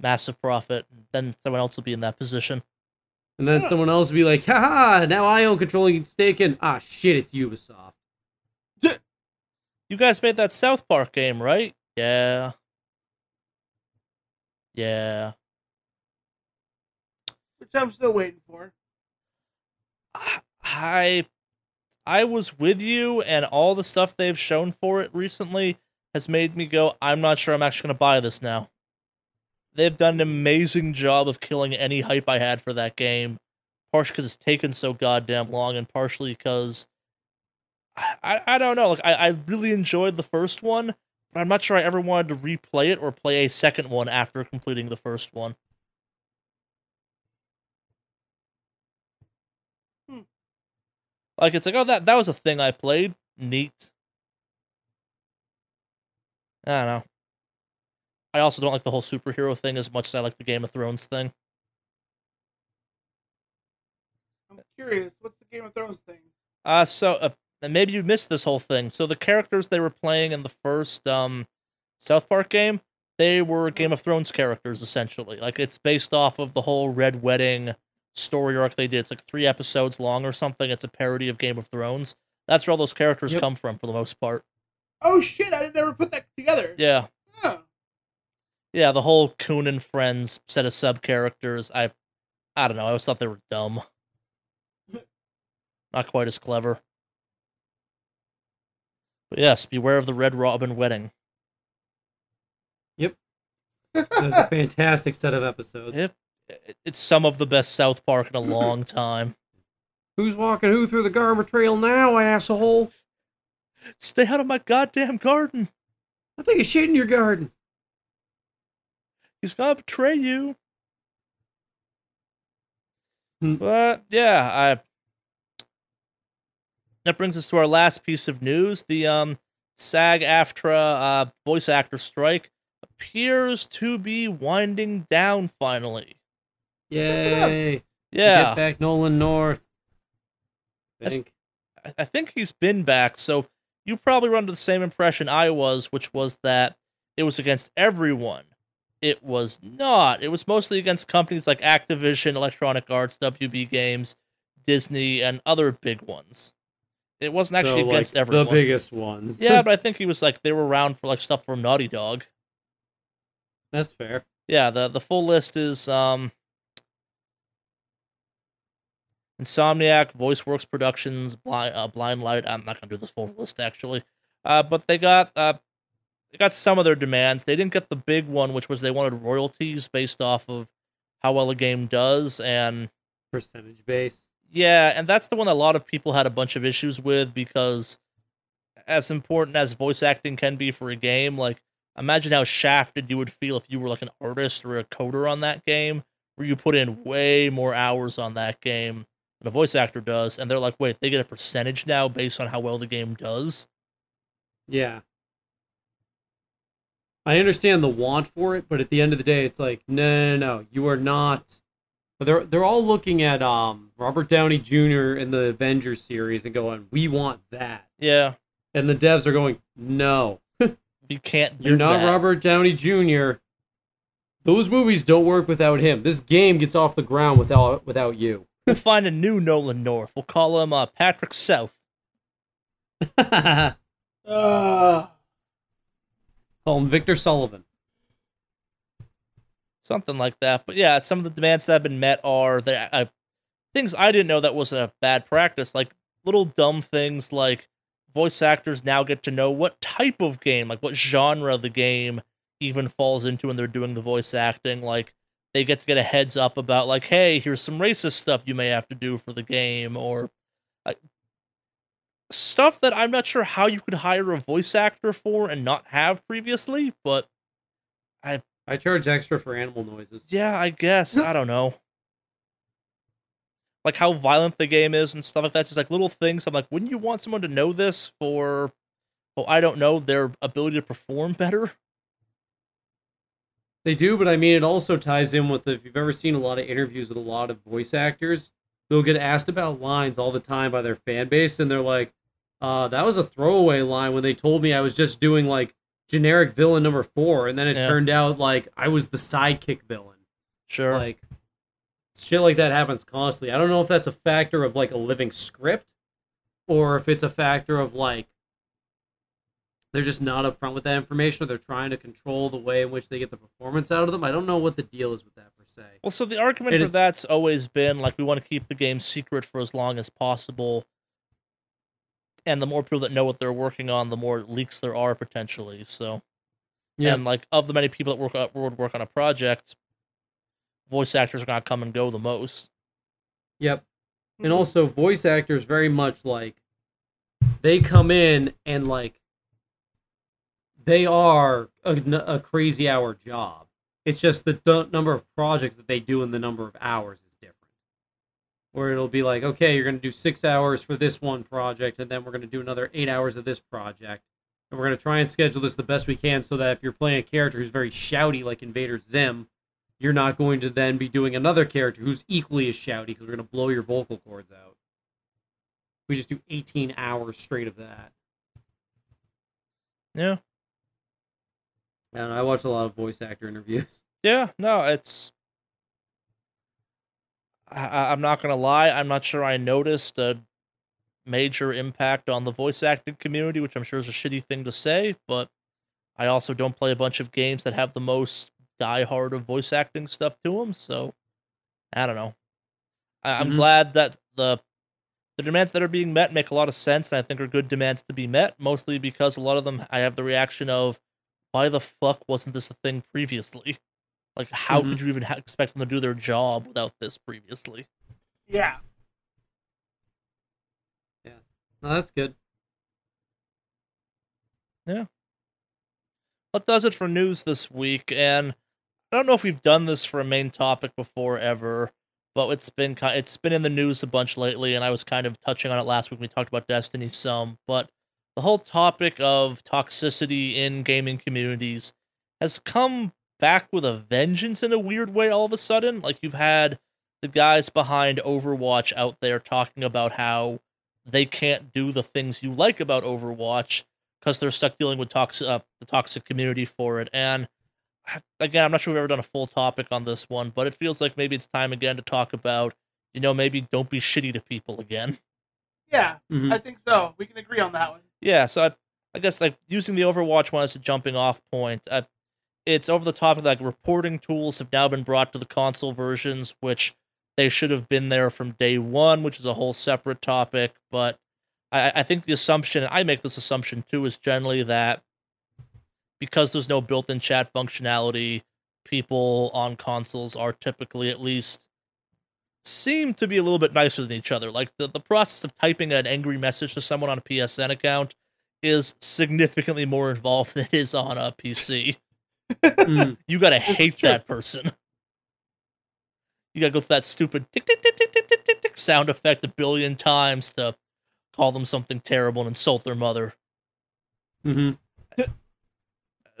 massive profit. Then someone else will be in that position. And then someone else will be like, "Ha ha! now I own controlling stake in ah shit, it's Ubisoft. You guys made that South Park game, right? Yeah. Yeah. Which I'm still waiting for. I I was with you and all the stuff they've shown for it recently has made me go, I'm not sure I'm actually going to buy this now. They've done an amazing job of killing any hype I had for that game, partially because it's taken so goddamn long, and partially because I, I, don't know. Like I, I really enjoyed the first one, I'm not sure I ever wanted to replay it or play a second one after completing the first one. Hmm. Like it's like, oh that that was a thing I played. Neat. I don't know. I also don't like the whole superhero thing as much as I like the Game of Thrones thing. I'm curious. What's the Game of Thrones thing? Uh so uh, and maybe you missed this whole thing. So the characters they were playing in the first um South Park game, they were Game of Thrones characters essentially. Like it's based off of the whole Red Wedding story arc they did. It's like three episodes long or something. It's a parody of Game of Thrones. That's where all those characters Yep. come from for the most part. Oh shit! I never put that together. Yeah. Yeah, the whole Coon and Friends set of sub characters. I I don't know, I always thought they were dumb. Not quite as clever. But yes, beware of the Red Robin wedding. Yep, it was a fantastic set of episodes. It- It's some of the best South Park in a long time. Who's walking who through the Garma Trail now, asshole? Stay out of my goddamn garden. I think a shit in your garden. He's gonna betray you. Hmm. But yeah, I that brings us to our last piece of news. The um SAG AFTRA uh voice actor strike appears to be winding down finally. Yay. Yeah. Get back Nolan North. I think. I- I think he's been back, so you probably run to the same impression I was, which was that it was against everyone. It was not. It was mostly against companies like Activision, Electronic Arts, WB Games, Disney, and other big ones. It wasn't actually So, against like, everyone. The biggest ones. yeah, but I think he was like they were around for like stuff from Naughty Dog. That's fair. Yeah, the the full list is um Insomniac, VoiceWorks Productions, Blind, uh, Blind Light. I'm not gonna do this full list actually, uh, but they got uh, they got some of their demands. They didn't get the big one, which was they wanted royalties based off of how well a game does, and Percentage base. Yeah, and that's the one a lot of people had a bunch of issues with because, as important as voice acting can be for a game, like imagine how shafted you would feel if you were like an artist or a coder on that game, where you put in way more hours on that game than a voice actor does, and they're like, wait, they get a percentage now based on how well the game does. Yeah. I understand the want for it, but at the end of the day, it's like, no, no, no, you are not. But they're they're all looking at um Robert Downey Jr. in the Avengers series and going, we want that, Yeah, and the devs are going, no, you can't. Do you're not that. Robert Downey Jr. Those movies don't work without him. This game gets off the ground without without you. We'll find a new Nolan North. We'll call him uh, Patrick South. Call Uh, him Victor Sullivan. Something like that. But yeah, some of the demands that have been met are that uh, things I didn't know that wasn't a bad practice, like little dumb things like voice actors now get to know what type of game, like what genre the game even falls into when they're doing the voice acting. Like they get to get a heads up about like, hey, here's some racist stuff you may have to do for the game, or like stuff that I'm not sure how you could hire a voice actor for and not have previously, but I charge extra for animal noises. yeah, I guess. I don't know. Like how violent the game is and stuff like that. Just like little things. I'm like, wouldn't you want someone to know this for, oh, I don't know, their ability to perform better? They do, but I mean, it also ties in with if you've ever seen a lot of interviews with a lot of voice actors, they'll get asked about lines all the time by their fan base, and they're like, uh, that was a throwaway line when they told me I was just doing like generic villain number four, and then it Yeah. turned out like I was the sidekick villain. Sure. Like, shit like that happens constantly. I don't know if that's a factor of like a living script, or if it's a factor of like they're just not upfront with that information, or they're trying to control the way in which they get the performance out of them. I don't know what the deal is with that per se. well, so the argument and for that's always been like we want to keep the game secret for as long as possible. And the more people that know what they're working on, the more leaks there are potentially. So Yeah, And like of the many people that work on, would work on a project, voice actors are gonna come and go the most. Yep. And mm-hmm. also, voice actors very much like they come in and like they are a, a crazy hour job. It's just the d- number of projects that they do and the number of hours is different. Where it'll be like, okay, you're going to do six hours for this one project, and then we're going to do another eight hours of this project. And we're going to try and schedule this the best we can so that if you're playing a character who's very shouty, like Invader Zim, you're not going to then be doing another character who's equally as shouty because we're going to blow your vocal cords out. We just do 18 hours straight of that. Yeah. And I watch a lot of voice actor interviews. Yeah, no, it's. I, I'm not gonna lie. I'm not sure I noticed a major impact on the voice acting community, which I'm sure is a shitty thing to say, but I also don't play a bunch of games that have the most diehard of voice acting stuff to them. So I don't know. I, I'm Mhm. glad that the the demands that are being met make a lot of sense, and I think are good demands to be met. Mostly because a lot of them, I have the reaction of, "Why the fuck wasn't this a thing previously? Like, how Mhm. could you even ha- expect them to do their job without this previously?" Yeah. Yeah. No, that's good. Yeah. What does it for news this week? And I don't know if we've done this for a main topic before ever, but it's been kind it's been in the news a bunch lately, and I was kind of touching on it last week. when We talked about Destiny some, but the whole topic of toxicity in gaming communities has come back with a vengeance in a weird way all of a sudden. Like you've had the guys behind Overwatch out there talking about how they can't do the things you like about Overwatch because they're stuck dealing with toxic uh, the toxic community for it. And again, I'm not sure we've ever done a full topic on this one, but it feels like maybe it's time again to talk about, you know, maybe don't be shitty to people again. Yeah, Mhm. I think so. We can agree on that one. Yeah, so I, I guess like using the Overwatch one as a jumping off point, uh, it's over the top of like reporting tools have now been brought to the console versions, which they should have been there from day one, which is a whole separate topic. But I, I think the assumption, I make this assumption too, is generally that because there's no built-in chat functionality, people on consoles are typically at least seem to be a little bit nicer than each other. Like the, the process of typing an angry message to someone on a PSN account is significantly more involved than it is on a PC mm. You gotta hate that person. You gotta go through that stupid tick, tick, tick, tick, tick, tick, tick, tick sound effect a billion times to call them something terrible and insult their mother. Mm-hmm. Eh,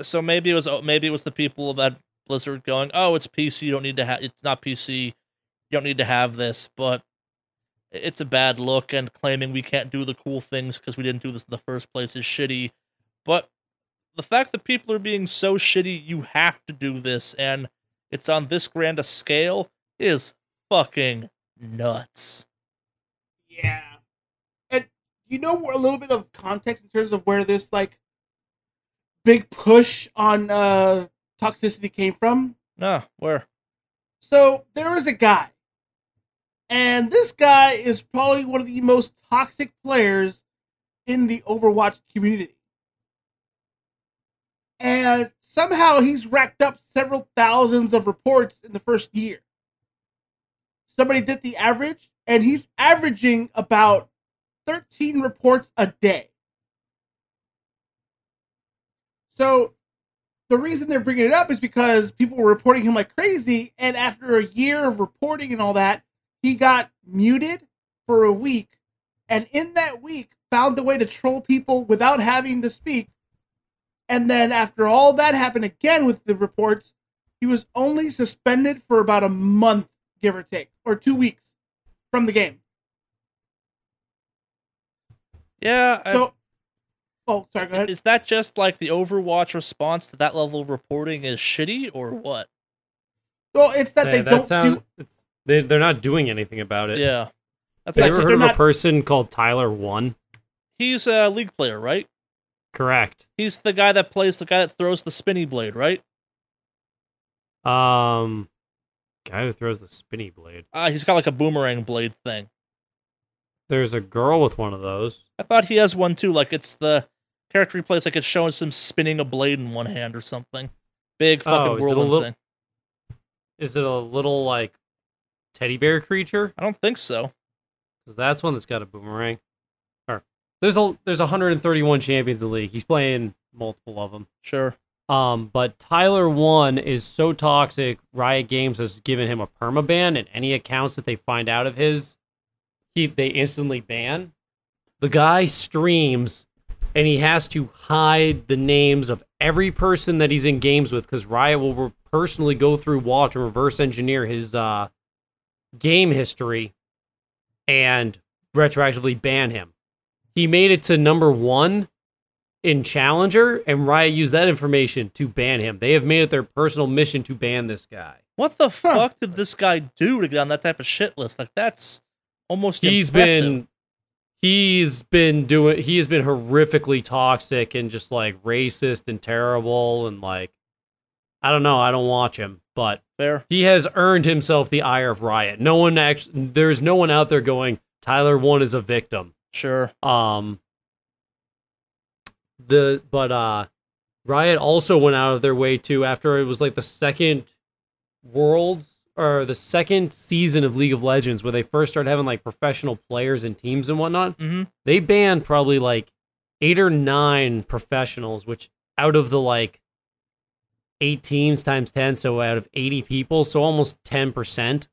so maybe it was oh, maybe it was the people that Blizzard going, oh, it's PC. You don't need to have. It's not PC. You don't need to have this. But it's a bad look, and claiming we can't do the cool things because we didn't do this in the first place is shitty. But the fact that people are being so shitty, you have to do this, and it's on this grand a scale is fucking nuts. Yeah. And you know a little bit of context in terms of where this like big push on uh toxicity came from? Nah, where? So there was a guy. And this guy is probably one of the most toxic players in the Overwatch community. And somehow he's racked up several thousands of reports in the first year. Somebody did the average, and he's averaging about 13 reports a day. So the reason they're bringing it up is because people were reporting him like crazy, and after a year of reporting and all that, he got muted for a week, and in that week found a way to troll people without having to speak. And then after all that happened again with the reports, he was only suspended for about a month, give or take, or two weeks from the game. Yeah, I- So, oh, sorry, go ahead. is that just like the Overwatch response to that level of reporting is shitty or what? Well, it's that they that don't sound- do. it's, they, they're not doing anything about it. Yeah, that's Have like you ever heard of not- a person called Tyler One? he's a league player, right? Correct. He's the guy that plays the guy that throws the spinny blade, right? Um, guy who throws the spinny blade. Uh, he's got like a boomerang blade thing. There's a girl with one of those. I thought he has one too. Like it's the character he plays, like it's showing some spinning a blade in one hand or something. Big Oh, fucking a whirlwind little- thing. Is it a little like teddy bear creature? I don't think so. Because that's one that's got a boomerang. There's a there's 131 champions in the league. He's playing multiple of them. Sure. Um, but Tyler One is so toxic. Riot Games has given him a perma ban, and any accounts that they find out of his, he they instantly ban. The guy streams, and he has to hide the names of every person that he's in games with because Riot will re- personally go through watch and reverse engineer his uh, game history and retroactively ban him. He made it to number one in Challenger, and Riot used that information to ban him. They have made it their personal mission to ban this guy. What the fuck did this guy do to get on that type of shit list? Like that's almost He's impressive. been he's been doing he has been horrifically toxic and just like racist and terrible and like I don't know, I don't watch him, but fair. he has earned himself the ire of Riot. No one actually there's no one out there going Tyler one is a victim. Sure. Um the but uh Riot also went out of their way to after it was like the second worlds or the second season of League of Legends where they first started having like professional players and teams and whatnot. Mm-hmm. They banned probably like eight or nine professionals, which out of the like eight teams times 10, so out of 80 people, so almost 10%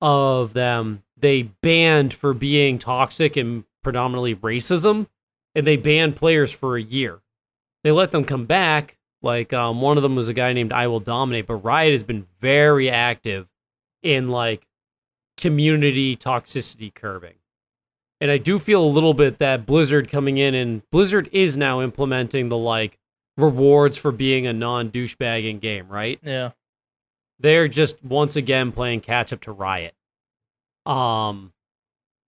of them they banned for being toxic and predominantly racism, and they banned players for a year. They let them come back. Like um, one of them was a guy named I Will Dominate, but Riot has been very active in like community toxicity curbing. And I do feel a little bit that Blizzard coming in and Blizzard is now implementing the like rewards for being a non douchebag in game, right? Yeah. They're just once again playing catch up to Riot. Um,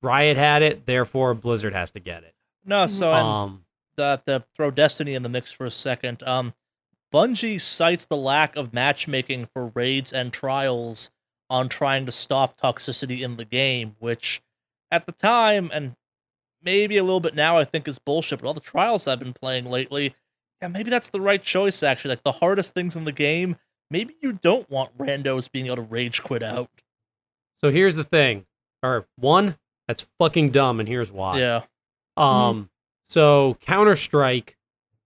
Riot had it, therefore Blizzard has to get it. No, so Um, uh, to throw Destiny in the mix for a second, um, Bungie cites the lack of matchmaking for raids and trials on trying to stop toxicity in the game, which at the time and maybe a little bit now I think is bullshit. But all the trials I've been playing lately, yeah, maybe that's the right choice. Actually, like the hardest things in the game, maybe you don't want randos being able to rage quit out. so here's the thing. Or one, that's fucking dumb, and here's why. Yeah, Um, so Counter Strike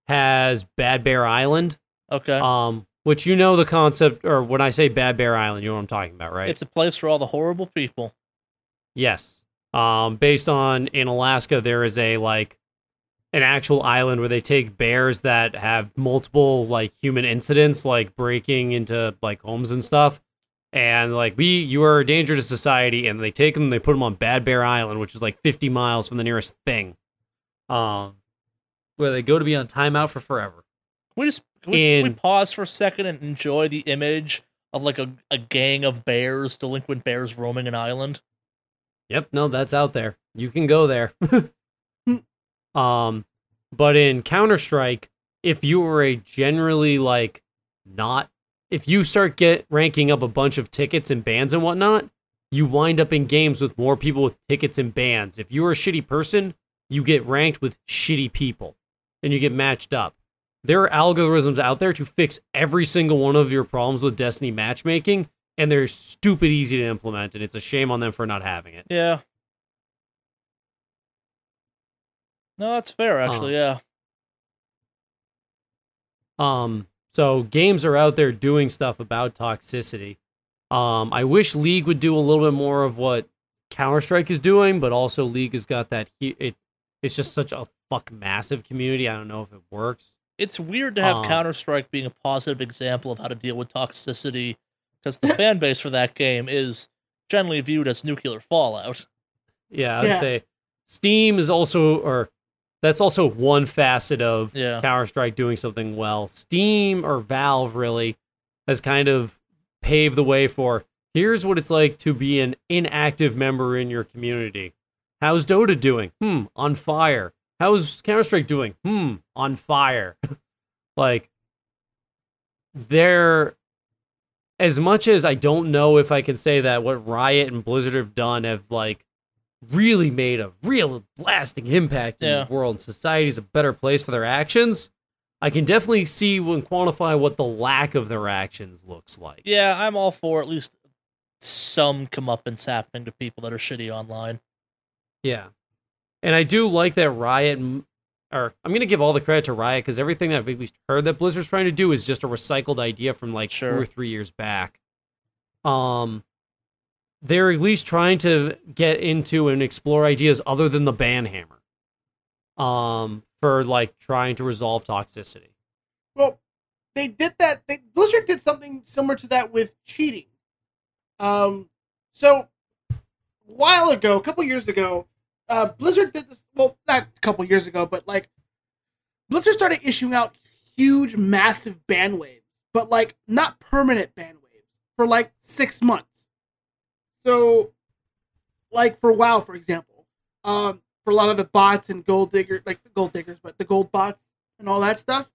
has Bad Bear Island. okay. Um, which you know the concept, or when I say Bad Bear Island, you know what I'm talking about, right? It's a place for all the horrible people. Yes. Um, based on in Alaska, there is a like an actual island where they take bears that have multiple like human incidents, like breaking into like homes and stuff, and like we you are a danger to society, and they take them, they put them on Bad Bear Island, which is like 50 miles from the nearest thing, um, where they go to be on timeout for forever. Can we just can we, can we pause for a second and enjoy the image of like a, a gang of bears, delinquent bears roaming an island? Yep, no, that's out there. You can go there. um, but in Counter Strike, if you were a generally like not, if you start get ranking up a bunch of tickets and bands and whatnot, you wind up in games with more people with tickets and bands. If you're a shitty person, you get ranked with shitty people, and you get matched up. There are algorithms out there to fix every single one of your problems with Destiny matchmaking, and they're stupid easy to implement, and it's a shame on them for not having it. Yeah. No, that's fair actually. yeah. Um, so games are out there doing stuff about toxicity. Um, I wish League would do a little bit more of what Counter Strike is doing, but also League has got that. He, it, it's just such a fuck massive community. I don't know if it works. It's weird to have Um, Counter Strike being a positive example of how to deal with toxicity, because the fan base for that game is generally viewed as nuclear fallout. Yeah, I'd Yeah. say Steam is also, or that's also one facet of Yeah. Counter Strike doing something well. Steam or Valve really has kind of paved the way for here's what it's like to be an inactive member in your community. How's Dota doing? Hmm, on fire. How's Counter Strike doing? Hmm, on fire. like, they're as much as I don't know if I can say that what Riot and Blizzard have done have like really made a real lasting impact in Yeah. the world. Society is a better place for their actions. I can definitely see and quantify what the lack of their actions looks like. Yeah, I'm all for at least some comeuppance happening to people that are shitty online. Yeah. And I do like that Riot, or I'm going to give all the credit to Riot because everything that I've at least heard that Blizzard's trying to do is just a recycled idea from like Sure. two or three years back. Um, they're at least trying to get into and explore ideas other than the ban hammer. Um, for like trying to resolve toxicity. Well, they did that. They, Blizzard did something similar to that with cheating. Um, so a while ago, a couple years ago, uh, Blizzard did this. Well, not a couple years ago, but like Blizzard started issuing out huge, massive ban waves, but like not permanent ban waves for like six months. So, like for WoW, for example, um, for a lot of the bots and gold diggers, like the gold diggers, but the gold bots and all that stuff,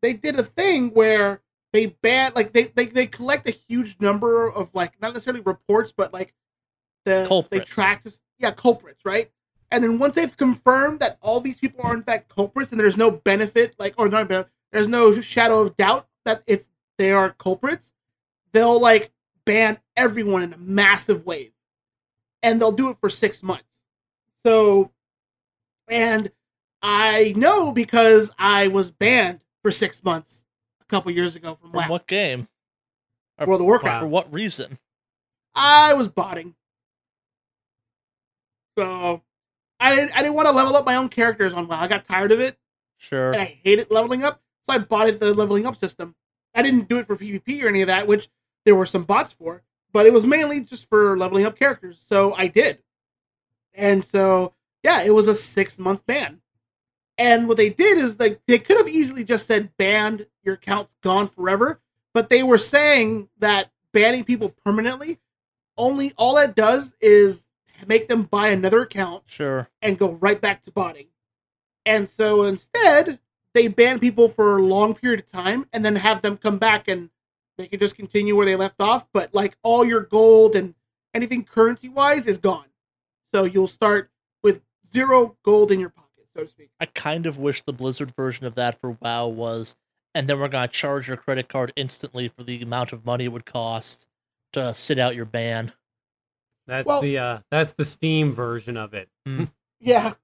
they did a thing where they ban like they, they they collect a huge number of like not necessarily reports, but like the they track this yeah culprits, right? And then once they've confirmed that all these people are in fact culprits and there's no benefit, like or not benefit, there's no shadow of doubt that it's they are culprits, they'll like ban everyone in a massive wave. And they'll do it for six months. So and I know because I was banned for six months a couple years ago from From WoW. what game? Or World of Warcraft. For what reason? I was botting. So I didn't, I didn't want to level up my own characters on WoW. I got tired of it Sure. and I hated leveling up. So I bought it the leveling up system. I didn't do it for PvP or any of that, which there were some bots for, but it was mainly just for leveling up characters. So I did. And so yeah, it was a six month ban. And what they did is like they could have easily just said banned, your account's gone forever, but they were saying that banning people permanently only all it does is make them buy another account Sure. and go right back to botting. And so instead, they ban people for a long period of time and then have them come back and they can just continue where they left off. But like all your gold and anything currency wise is gone. So you'll start with zero gold in your pocket, so to speak. I kind of wish the Blizzard version of that for WoW was, and then we're gonna charge your credit card instantly for the amount of money it would cost to sit out your ban. That's Well- the uh, that's the Steam version of it. Yeah.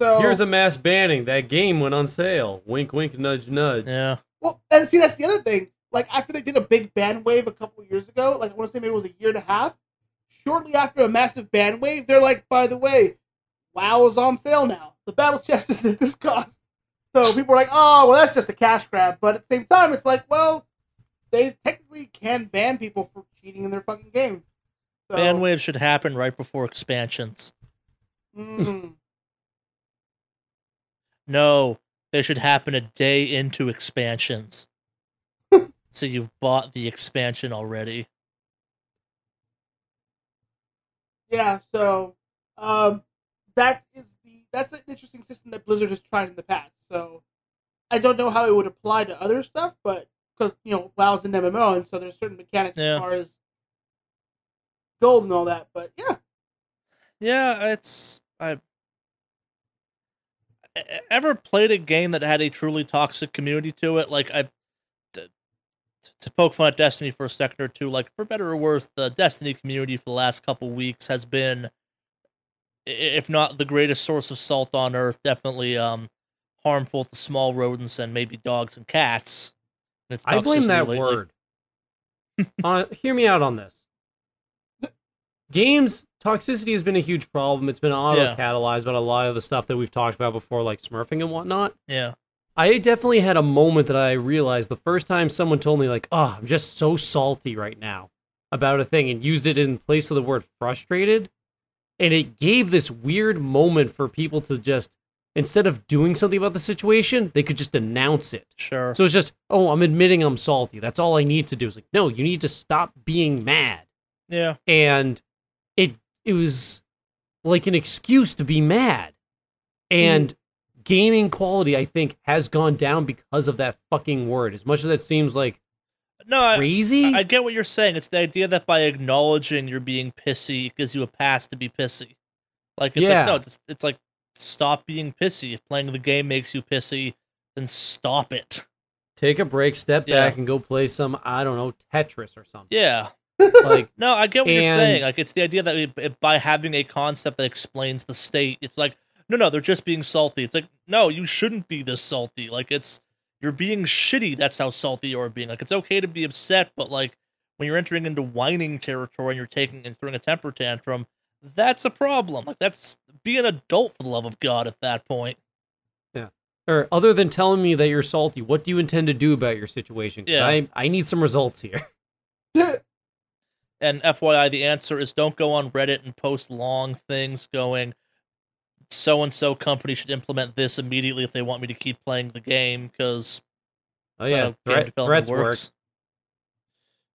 So Here's a mass banning. That game went on sale. Wink, wink, nudge, nudge. Yeah. Well, and see, that's the other thing. Like after they did a big ban wave a couple years ago, like I want to say maybe it was a year and a half. Shortly after a massive ban wave, they're like, by the way, WoW is on sale now. The battle chest is at this cost. So people are like, oh, well, that's just a cash grab. But at the same time, it's like, well, they technically can ban people for cheating in their fucking game. So, Ban waves should happen right before expansions. mm, No, they should happen a day into expansions. So you've bought the expansion already. Yeah, so um, that is the that's an interesting system that Blizzard has tried in the past. So I don't know how it would apply to other stuff, but because you know WoW's an MMO, and so there's certain mechanics Yeah. as far as gold and all that. But yeah, Yeah, it's I ever played a game that had a truly toxic community to it. Like I to poke fun at Destiny for a second or two. Like for better or worse, the Destiny community for the last couple weeks has been, if not the greatest source of salt on earth, definitely um harmful to small rodents and maybe dogs and cats. And its I blame that lately. word. uh, hear me out on this. Games toxicity has been a huge problem. It's been auto catalyzed by a lot of the stuff that we've talked about before, like smurfing and whatnot. Yeah, I definitely had a moment that I realized the first time someone told me, like, oh, I'm just so salty right now about a thing and used it in place of the word frustrated. And it gave this weird moment for people to just, instead of doing something about the situation, they could just announce it. sure. So it's just, oh, I'm admitting I'm salty. That's all I need to do. It's like, no, you need to stop being mad. yeah, And it it was like an excuse to be mad. And mm-hmm. Gaming quality, I think, has gone down because of that fucking word. As much as that seems like no, I, crazy. I get what you're saying. It's the idea that by acknowledging you're being pissy, it gives you a pass to be pissy. Like it's Yeah. like no, it's, it's like stop being pissy. If playing the game makes you pissy, then stop it. Take a break, step Yeah. back, and go play some, I don't know, Tetris or something. Yeah. Like, No, I get what you're saying. Like it's the idea that we, by having a concept that explains the state, it's like no, no, they're just being salty. It's like no, you shouldn't be this salty. Like it's you're being shitty. That's how salty you're being. Like it's okay to be upset, but like when you're entering into whining territory and you're taking and throwing a temper tantrum, that's a problem. Like that's be an adult for the love of God at that point. Yeah. Or other than telling me that you're salty, what do you intend to do about your situation? Yeah. I, I need some results here. And FYI, the answer is don't go on Reddit and post long things going, so and so company should implement this immediately if they want me to keep playing the game because Oh yeah, threat, threats work.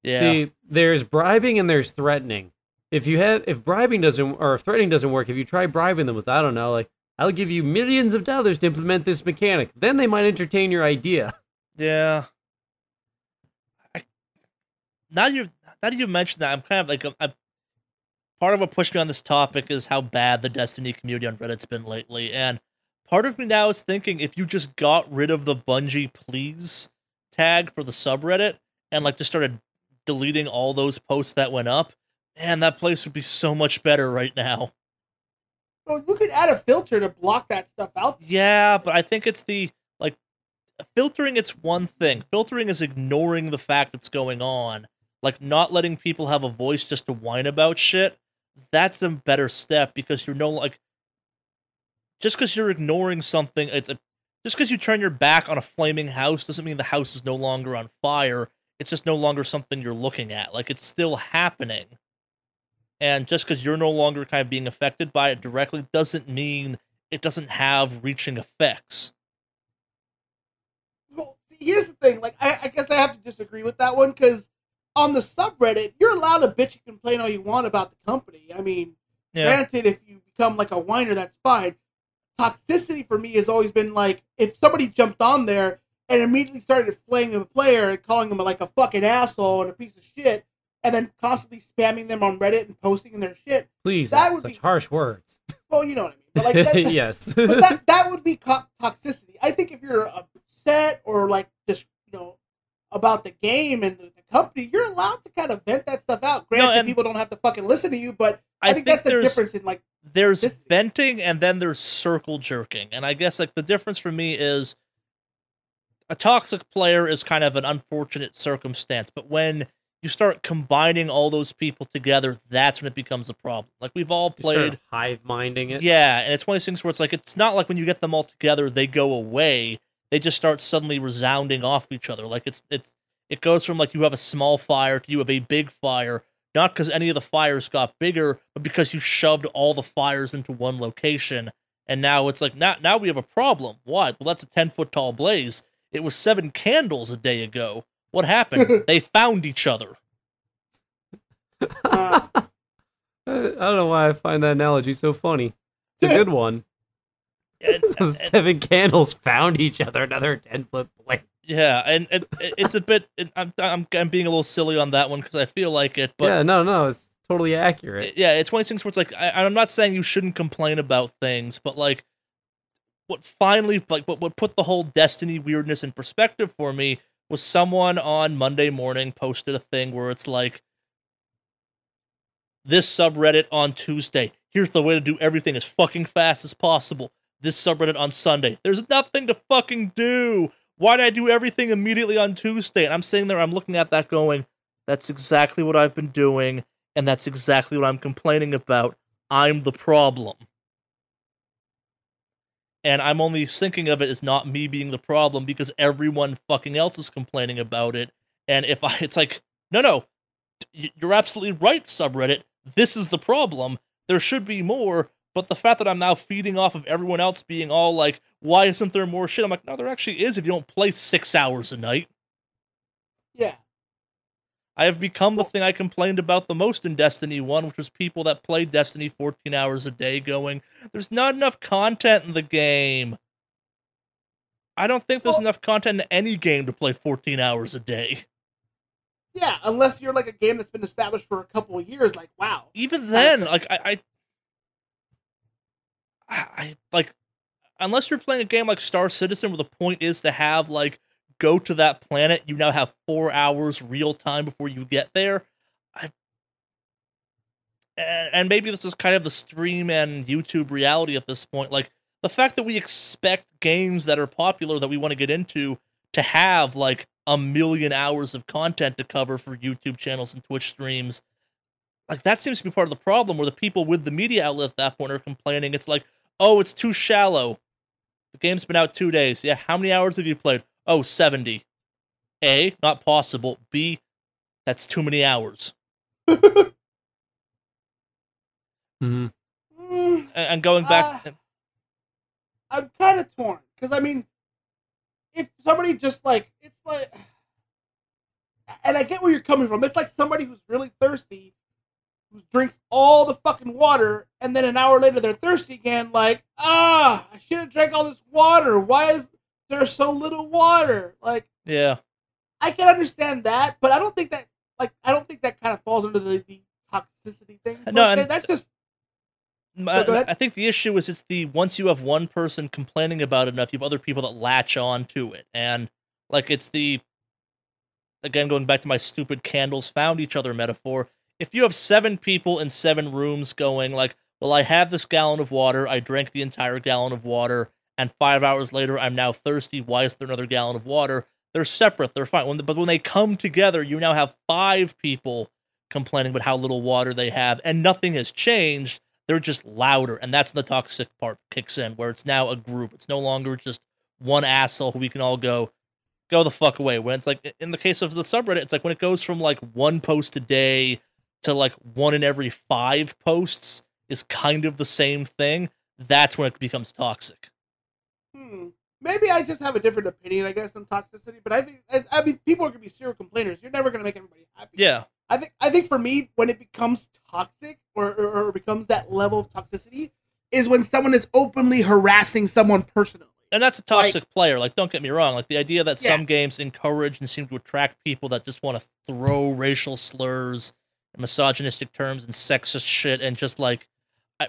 Yeah, See, there's bribing and there's threatening. If you have, if bribing doesn't or if threatening doesn't work, if you try bribing them with, I don't know, like I'll give you millions of dollars to implement this mechanic, then they might entertain your idea. yeah. I, now you now that you mentioned that, I'm kind of like I'm- part of what pushed me on this topic is how bad the Destiny community on Reddit's been lately, and part of me now is thinking if you just got rid of the Bungie please tag for the subreddit and like just started deleting all those posts that went up, man, that place would be so much better right now. So you could add a filter to block that stuff out. Yeah, but I think it's the like filtering it's one thing. Filtering is ignoring the fact that's going on. Like not letting people have a voice just to whine about shit. That's a better step because you're no like just because you're ignoring something, it's a, just because you turn your back on a flaming house doesn't mean the house is no longer on fire. It's just no longer something you're looking at. Like it's still happening. And just because you're no longer kind of being affected by it directly doesn't mean it doesn't have reaching effects. Well, here's the thing. Like, I, I guess I have to disagree with that one because on the subreddit, you're allowed to bitch and complain all you want about the company. I mean, Yeah. granted, if you become like a whiner, that's fine. Toxicity for me has always been like if somebody jumped on there and immediately started flaying a player and calling them like a fucking asshole and a piece of shit, and then constantly spamming them on Reddit and posting in their shit. Please, That would such be- harsh words. Well, you know what I mean. But like, that, yes. but that that would be co- toxicity. I think if you're upset or like just you know about the game and the, the company, you're allowed to kind of vent that stuff out. Granted, and- people don't have to fucking listen to you, but I, I think, think that's the difference in like there's This- venting and then there's circle jerking. And I guess like the difference for me is a toxic player is kind of an unfortunate circumstance, but when you start combining all those people together, that's when it becomes a problem. Like we've all played hive minding it. Yeah, and it's one of those things where it's like it's not like when you get them all together, they go away. They just start suddenly resounding off each other. Like it's it's it goes from like you have a small fire to you have a big fire, not because any of the fires got bigger, but because you shoved all the fires into one location. And now it's like now now we have a problem. Why? Well, that's a ten foot tall blaze. It was seven candles a day ago. What happened? they found each other. I I don't know why I find that analogy so funny. It's a good one. And- The seven candles found each other. Another ten foot blade. Yeah, and, and it's a bit. I'm, I'm I'm being a little silly on that one because I feel like it, but yeah, no, no, it's totally accurate. yeah, it's one of those things where it's like I, I'm not saying you shouldn't complain about things, but like what finally like what what put the whole Destiny weirdness in perspective for me was someone on Monday morning posted a thing where it's like this subreddit on Tuesday. Here's the way to do everything as fucking fast as possible. This subreddit on Sunday. There's nothing to fucking do. Why did I do everything immediately on Tuesday? And I'm sitting there, I'm looking at that going, that's exactly what I've been doing, and that's exactly what I'm complaining about. I'm the problem. And I'm only thinking of it as not me being the problem because everyone fucking else is complaining about it. And if I, it's like, no, no, you're absolutely right, subreddit. This is the problem. There should be more. But the fact that I'm now feeding off of everyone else being all like, why isn't there more shit? I'm like, no, there actually is if you don't play six hours a night. yeah. I have become the thing I complained about the most in Destiny 1, which was people that play Destiny 14 hours a day going, there's not enough content in the game. I don't think there's Well- enough content in any game to play 14 hours a day. Yeah, unless you're like a game that's been established for a couple of years, like wow. Even then, like I, I, I, like, unless you're playing a game like Star Citizen, where the point is to have like go to that planet, you now have four hours real time before you get there. I, and, and maybe this is kind of the stream and YouTube reality at this point. Like the fact that we expect games that are popular that we want to get into to have like a million hours of content to cover for YouTube channels and Twitch streams like that seems to be part of the problem where the people with the media outlet at that point are complaining it's like oh it's too shallow the game's been out two days yeah how many hours have you played oh 70 a not possible b that's too many hours Mhm. Mm, and and going back Ah. I'm kind of torn because I mean, if somebody just like it's like, and I get where you're coming from. It's like somebody who's really thirsty, who drinks all the fucking water, and then an hour later they're thirsty again. Like, ah, I should have drank all this water. Why is there so little water? Like, Yeah. I can understand that, but I don't think that like I don't think that kind of falls under the, the toxicity thing. No, and- that's just I, go. I think the issue is it's the once you have one person complaining about it enough, you have other people that latch on to it, and like it's the again going back to my stupid candles found each other metaphor. If you have seven people in seven rooms going like, well, I have this gallon of water, I drank the entire gallon of water, and five hours later I'm now thirsty. Why is there another gallon of water? They're separate. They're fine. When, but when they come together, you now have five people complaining about how little water they have, and nothing has changed they're just louder and that's when the toxic part kicks in where it's now a group it's no longer just one asshole who we can all go go the fuck away when it's like in the case of the subreddit it's like when it goes from like one post a day to like one in every five posts is kind of the same thing that's when it becomes toxic hmm, maybe I just have a different opinion, I guess, on toxicity. But I think I, I mean people are gonna be serial complainers. You're never gonna make everybody happy. yeah I think I think for me, when it becomes toxic or, or, or becomes that level of toxicity, is when someone is openly harassing someone personally. and that's a toxic player like don't get me wrong like the idea that Yeah. some games encourage and seem to attract people that just want to throw racial slurs misogynistic terms and sexist shit and just like I,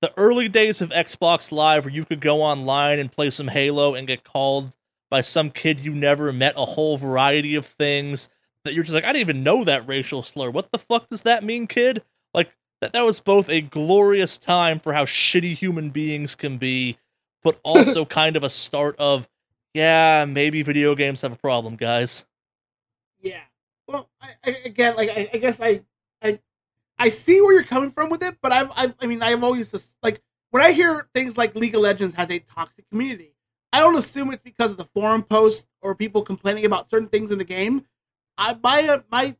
the early days of xbox live where you could go online and play some halo and get called by some kid you never met a whole variety of things that you're just like i didn't even know that racial slur. What the fuck does that mean kid? Like that, that was both a glorious time for how shitty human beings can be but also kind of a start of yeah maybe video games have a problem guys. Yeah. Well, I, I again, like I, I guess I, I, I see where you're coming from with it, but I've, I've I mean, I've always just like when I hear things like League of Legends has a toxic community, I don't assume it's because of the forum posts or people complaining about certain things in the game. I my uh, my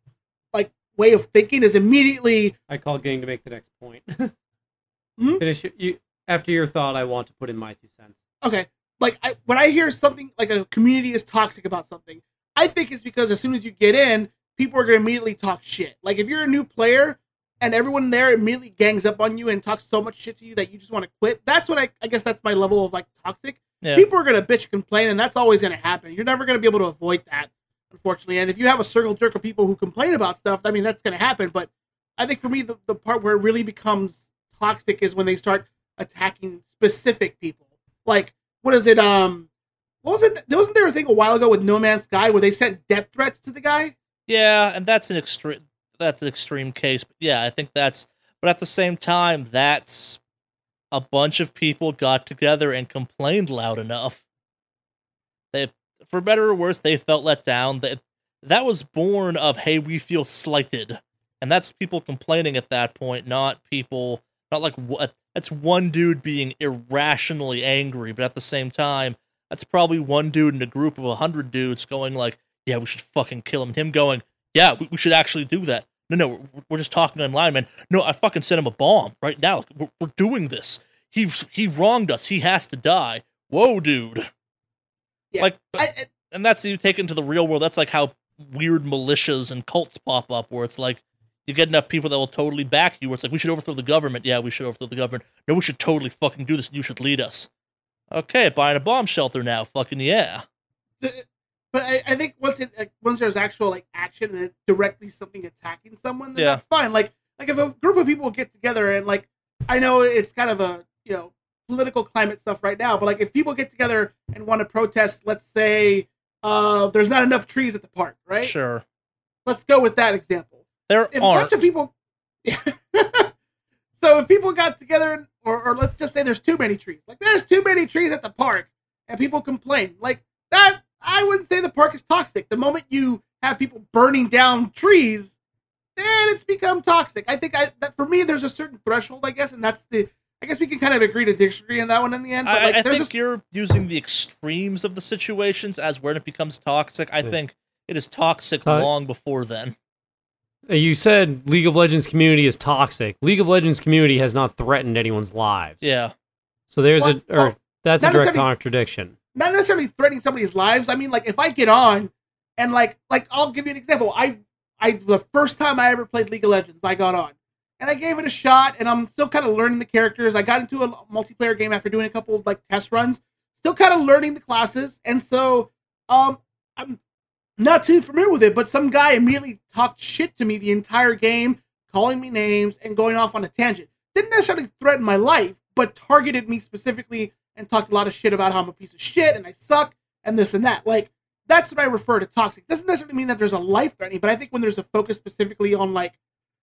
like way of thinking is immediately I call Gang to make the next point. Hmm? Finish your- you after your thought. I want to put in my two cents. okay. Like I, when I hear something like a community is toxic about something, I think it's because as soon as you get in, people are gonna immediately talk shit. Like if you're a new player and everyone there immediately gangs up on you and talks so much shit to you that you just want to quit, that's what I, I guess that's my level of like toxic. yeah People are gonna bitch and complain, and that's always gonna happen. You're never gonna be able to avoid that, unfortunately. And if you have a circle jerk of people who complain about stuff, I mean that's gonna happen. But I think for me, the, the part where it really becomes toxic is when they start attacking specific people. Like, what is it? Um, what was it? Wasn't there a thing a while ago with No Man's Sky where they sent death threats to the guy? Yeah and that's an extreme that's an extreme case but yeah i think that's but at the same time that's a bunch of people got together and complained loud enough. They for better or worse they felt let down. That that was born of hey we feel slighted. And that's people complaining at that point not people not like what that's one dude being irrationally angry but at the same time that's probably one dude in a group of a hundred dudes going like yeah we should fucking kill him and him going yeah we, we should actually do that no no we're, we're just talking online man no i fucking sent him a bomb right now we're, we're doing this he he wronged us he has to die whoa dude Yeah. like I, I, and that's you take it into the real world. That's like how weird militias and cults pop up, where it's like you get enough people that will totally back you. Where it's like we should overthrow the government. Yeah, we should overthrow the government. No, we should totally fucking do this. You should lead us. Okay, buying a bomb shelter now. Fucking yeah. the- but I, I think once it like, once there's actual like action and it's directly something attacking someone, then Yeah. that's fine. Like like if a group of people get together and like I know it's kind of a you know political climate stuff right now, but like if people get together and want to protest, let's say uh there's not enough trees at the park, right? Sure. Let's go with that example. There If a aren't. bunch of people, so if people got together or or let's just say there's too many trees, like there's too many trees at the park, and people complain, like that. I wouldn't say the park is toxic. The moment you have people burning down trees, then it's become toxic. I think I that for me there's a certain threshold, I guess, and that's the. I guess we can kind of agree to disagree on that one in the end. But I, like, I there's think a, you're using the extremes of the situations as when it becomes toxic. I Yeah. think it is toxic Uh, long before then. You said League of Legends community is toxic. League of Legends community has not threatened anyone's lives. Yeah. So there's Well, a or well, that's a direct necessarily- contradiction. Not necessarily threatening somebody's lives. I mean, like if I get on and like like I'll give you an example. I I the first time I ever played League of Legends, I got on and I gave it a shot, and I'm still kind of learning the characters. I got into a multiplayer game after doing a couple of like test runs, still kind of learning the classes, and so um I'm not too familiar with it. But some guy immediately talked shit to me the entire game, calling me names and going off on a tangent. Didn't necessarily threaten my life, but targeted me specifically and talked a lot of shit about how I'm a piece of shit and I suck and this and that. Like that's what I refer to toxic. Doesn't necessarily mean that there's a life threatening, but I think when there's a focus specifically on like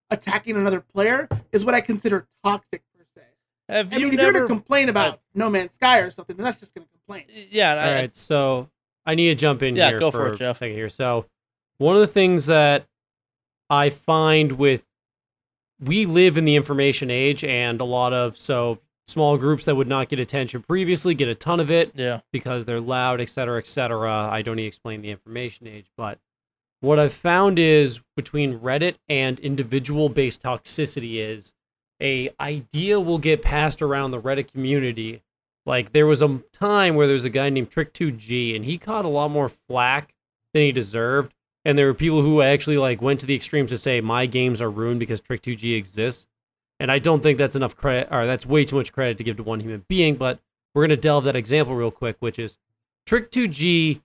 attacking another player is what I consider toxic per se. Have I you mean, if you're never? to complain about No Man's Sky or something, then that's just gonna complain. yeah, and All I, right, so I need to jump in Yeah, here go for, for it, a Jeff. second here. So one of the things that I find with we live in the information age, and a lot of so small groups that would not get attention previously get a ton of it yeah, because they're loud, et cetera, et cetera. I don't need to explain the information age, but what I've found is between Reddit and individual based toxicity is a idea will get passed around the Reddit community. Like there was a time where there was a guy named Trick2G and he caught a lot more flack than he deserved. And there were people who actually like went to the extremes to say my games are ruined because Trick2G exists. And I don't think that's enough credit or that's way too much credit to give to one human being, but we're going to delve that example real quick, which is Trick2G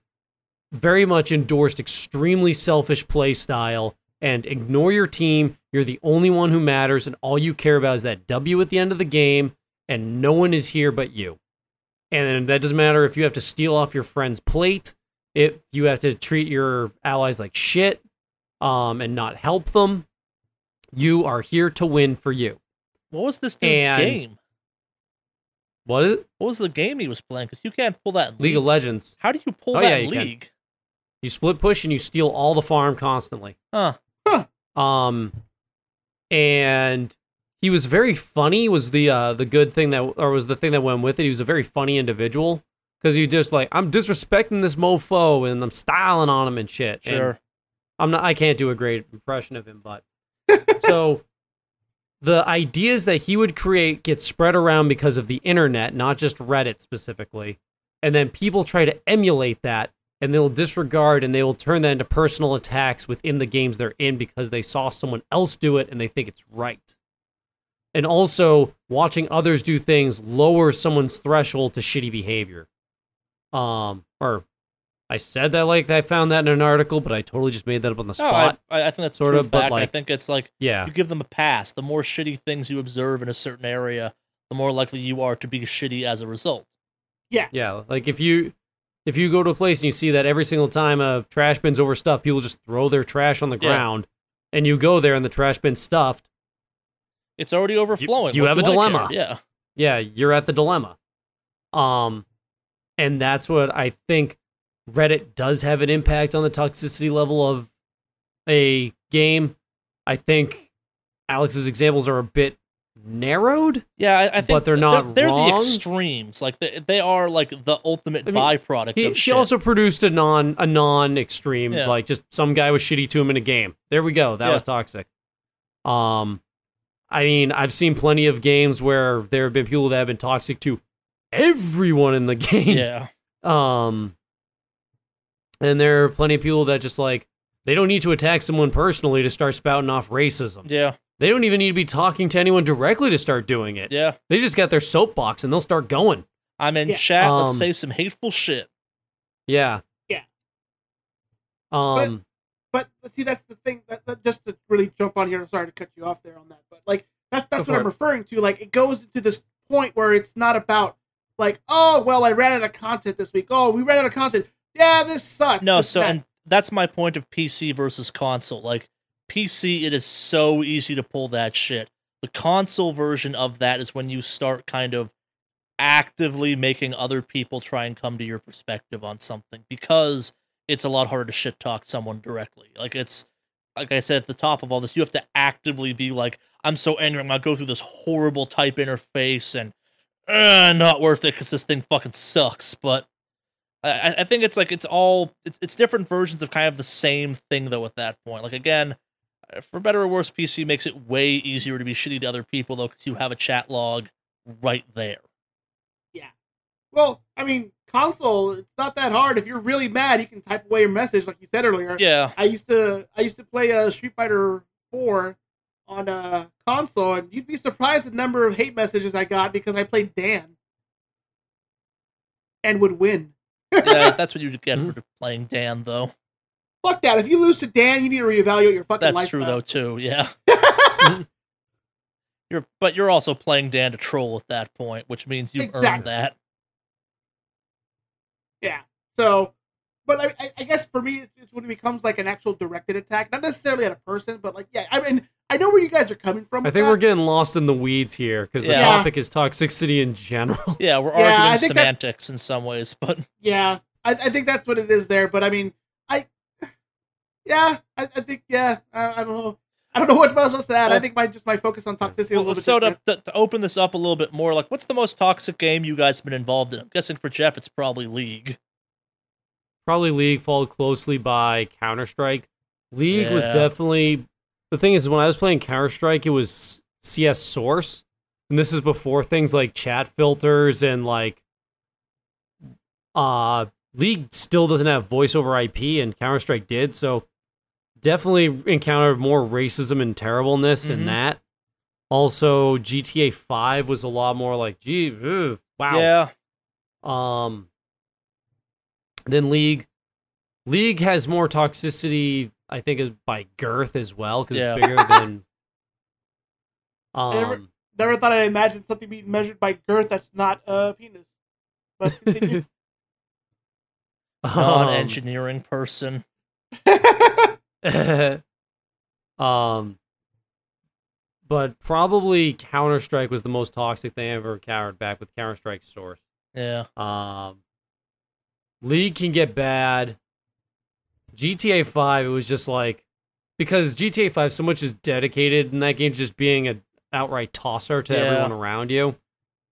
very much endorsed extremely selfish play style and ignore your team. You're the only one who matters, and all you care about is that W at the end of the game, and no one is here but you. And that doesn't matter if you have to steal off your friend's plate, if you have to treat your allies like shit, um, and not help them. You are here to win for you. What was this dude's And- game? What is it? What was the game he was playing? Because you can't pull that in League of Legends. How do you pull Oh, that yeah, in you can. League? You split push and you steal all the farm constantly. Huh? Um, and he was very funny. Was the uh the good thing that or was the thing that went with it? He was a very funny individual because he just like I'm disrespecting this mofo and I'm styling on him and shit. And Sure. I'm not. I can't do a great impression of him, but so the ideas that he would create get spread around because of the internet, not just Reddit specifically, and then people try to emulate that, and they'll disregard and they will turn that into personal attacks within the games they're in because they saw someone else do it and they think it's right. And also, watching others do things lowers someone's threshold to shitty behavior. Um, or I said that like I found that in an article, but I totally just made that up on the spot. I, I I think that's sort true of, but, fact. I think it's like yeah. you give them a pass. The more shitty things you observe in a certain area, the more likely you are to be shitty as a result. Yeah, yeah. like if you if you go to a place and you see that every single time a trash bin's overstuffed, people just throw their trash on the Yeah. ground, and you go there and the trash bin's stuffed. It's already overflowing. you What have a do I care? dilemma. Yeah. Yeah, you're at the dilemma. Um, and that's what I think Reddit does have an impact on the toxicity level of a game. I think Alex's examples are a bit narrowed. Yeah, I, I think But they're not They're, wrong. the extremes. Like they, they are like the ultimate I mean, byproduct He, of he shit. also produced a non a non extreme Yeah. like just some guy was shitty to him in a game. There we go. That Yeah. was toxic. Um, I mean, I've seen plenty of games where there have been people that have been toxic to everyone in the game. yeah. Um, and there are plenty of people that just like they don't need to attack someone personally to start spouting off racism. Yeah. They don't even need to be talking to anyone directly to start doing it. Yeah. They just got their soapbox and they'll start going. I'm in Yeah. chat. Um, Let's say some hateful shit. Yeah. Yeah. Um. But see, that's the thing. That, that just to really jump on here. I'm sorry to cut you off there on that, but like that's that's what I'm it. referring to. Like it goes to this point where it's not about like, oh well, I ran out of content this week. Oh, we ran out of content. Yeah, this sucks. No, This so and that's my point of PC versus console. Like PC, it is so easy to pull that shit. The console version of that is when you start kind of actively making other people try and come to your perspective on something because it's a lot harder to shit talk someone directly. Like it's like I said at the top of all this, you have to actively be like, I'm so angry, I'm gonna go through this horrible type interface and uh, not worth it because this thing fucking sucks. But I, I think it's like it's all it's it's different versions of kind of the same thing though. At that point, like again, uh, for better or worse, PC makes it way easier to be shitty to other people though because you have a chat log right there. Yeah. Well, I mean, console, it's not that hard. If you're really mad, you can type away your message, like you said earlier. Yeah. I used to I used to play uh, Street Fighter Four on a console, and you'd be surprised the number of hate messages I got because I played Dan and would win. Yeah, that's what you get for playing Dan, though. Fuck that! If you lose to Dan, you need to reevaluate your fucking That's lifestyle. true, though, too. Yeah. You're, but you're also playing Dan to troll at that point, which means you've earned that. Yeah. So, but I, I- I guess for me, it's when it becomes like an actual directed attack, not necessarily at a person, but like, yeah. I mean, I know where you guys are coming from. I think that. we're getting lost in the weeds here because the Yeah. topic is toxicity in general. Yeah, we're Yeah, arguing semantics in some ways, but Yeah, I, I think that's what it is there. But I mean, I, yeah, I, I think yeah, I, I don't know. I don't know what else to add. I think my just my focus on toxicity. a well, little bit so to, to, to open this up a little bit more, like, what's the most toxic game you guys have been involved in? I'm guessing for Jeff, it's probably League. Probably League followed closely by Counter Strike. League was definitely the thing is when I was playing Counter Strike, it was CS Source, and this is before things like chat filters and like uh League still doesn't have voice over IP, and Counter Strike did. So definitely encountered more racism and terribleness in Mhm. that. Also, GTA Five was a lot more like, gee, ugh, wow. Yeah. Um, then League, League has more toxicity, I think, is by girth as well because Yeah. it's bigger than. never- Um, Never thought I'd imagine something being measured by girth that's not a penis. But continue. Non um, engineering person. um, but probably Counter Strike was the most toxic thing I ever encountered back with Counter Strike Source. Yeah. Um, League can get bad. GTA 5, it was just like because GTA 5 so much is dedicated in that game just being an outright tosser to Yeah. everyone around you.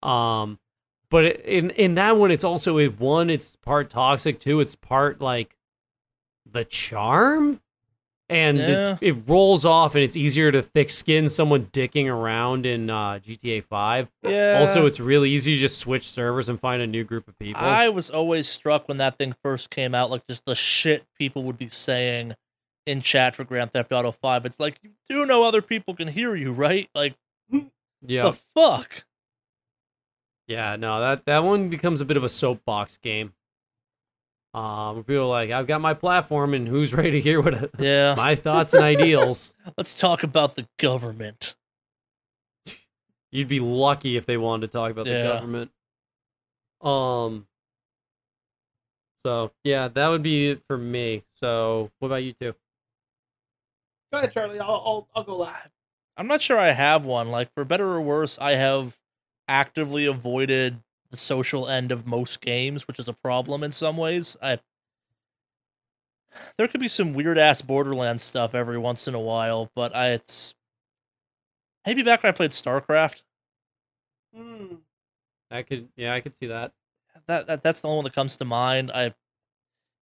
Um, but in in that one, it's also it one, it's part toxic. Two, it's part like the charm, and it's, it rolls off, and it's easier to thick skin someone dicking around in uh, GTA 5. Yeah. Also, it's really easy to just switch servers and find a new group of people. I was always struck when that thing first came out, like just the shit people would be saying in chat for Grand Theft Auto 5. It's like, you do know other people can hear you, right? Like, yeah, the fuck? yeah, no, that that one becomes a bit of a soapbox game. Um, where people are like, I've got my platform, and who's ready to hear what Yeah. my thoughts and ideals? Let's talk about the government. You'd be lucky if they wanted to talk about Yeah. the government. Um. So yeah, that would be it for me. So what about you two? Go ahead, Charley. I'll I'll, I'll go live. I'm not sure I have one. Like, for better or worse, I have actively avoided the social end of most games, which is a problem in some ways. I there could be some weird ass Borderlands stuff every once in a while, but I it's maybe back when I played StarCraft. Hmm. I could, yeah, I could see that. That, that that's the only one that comes to mind. I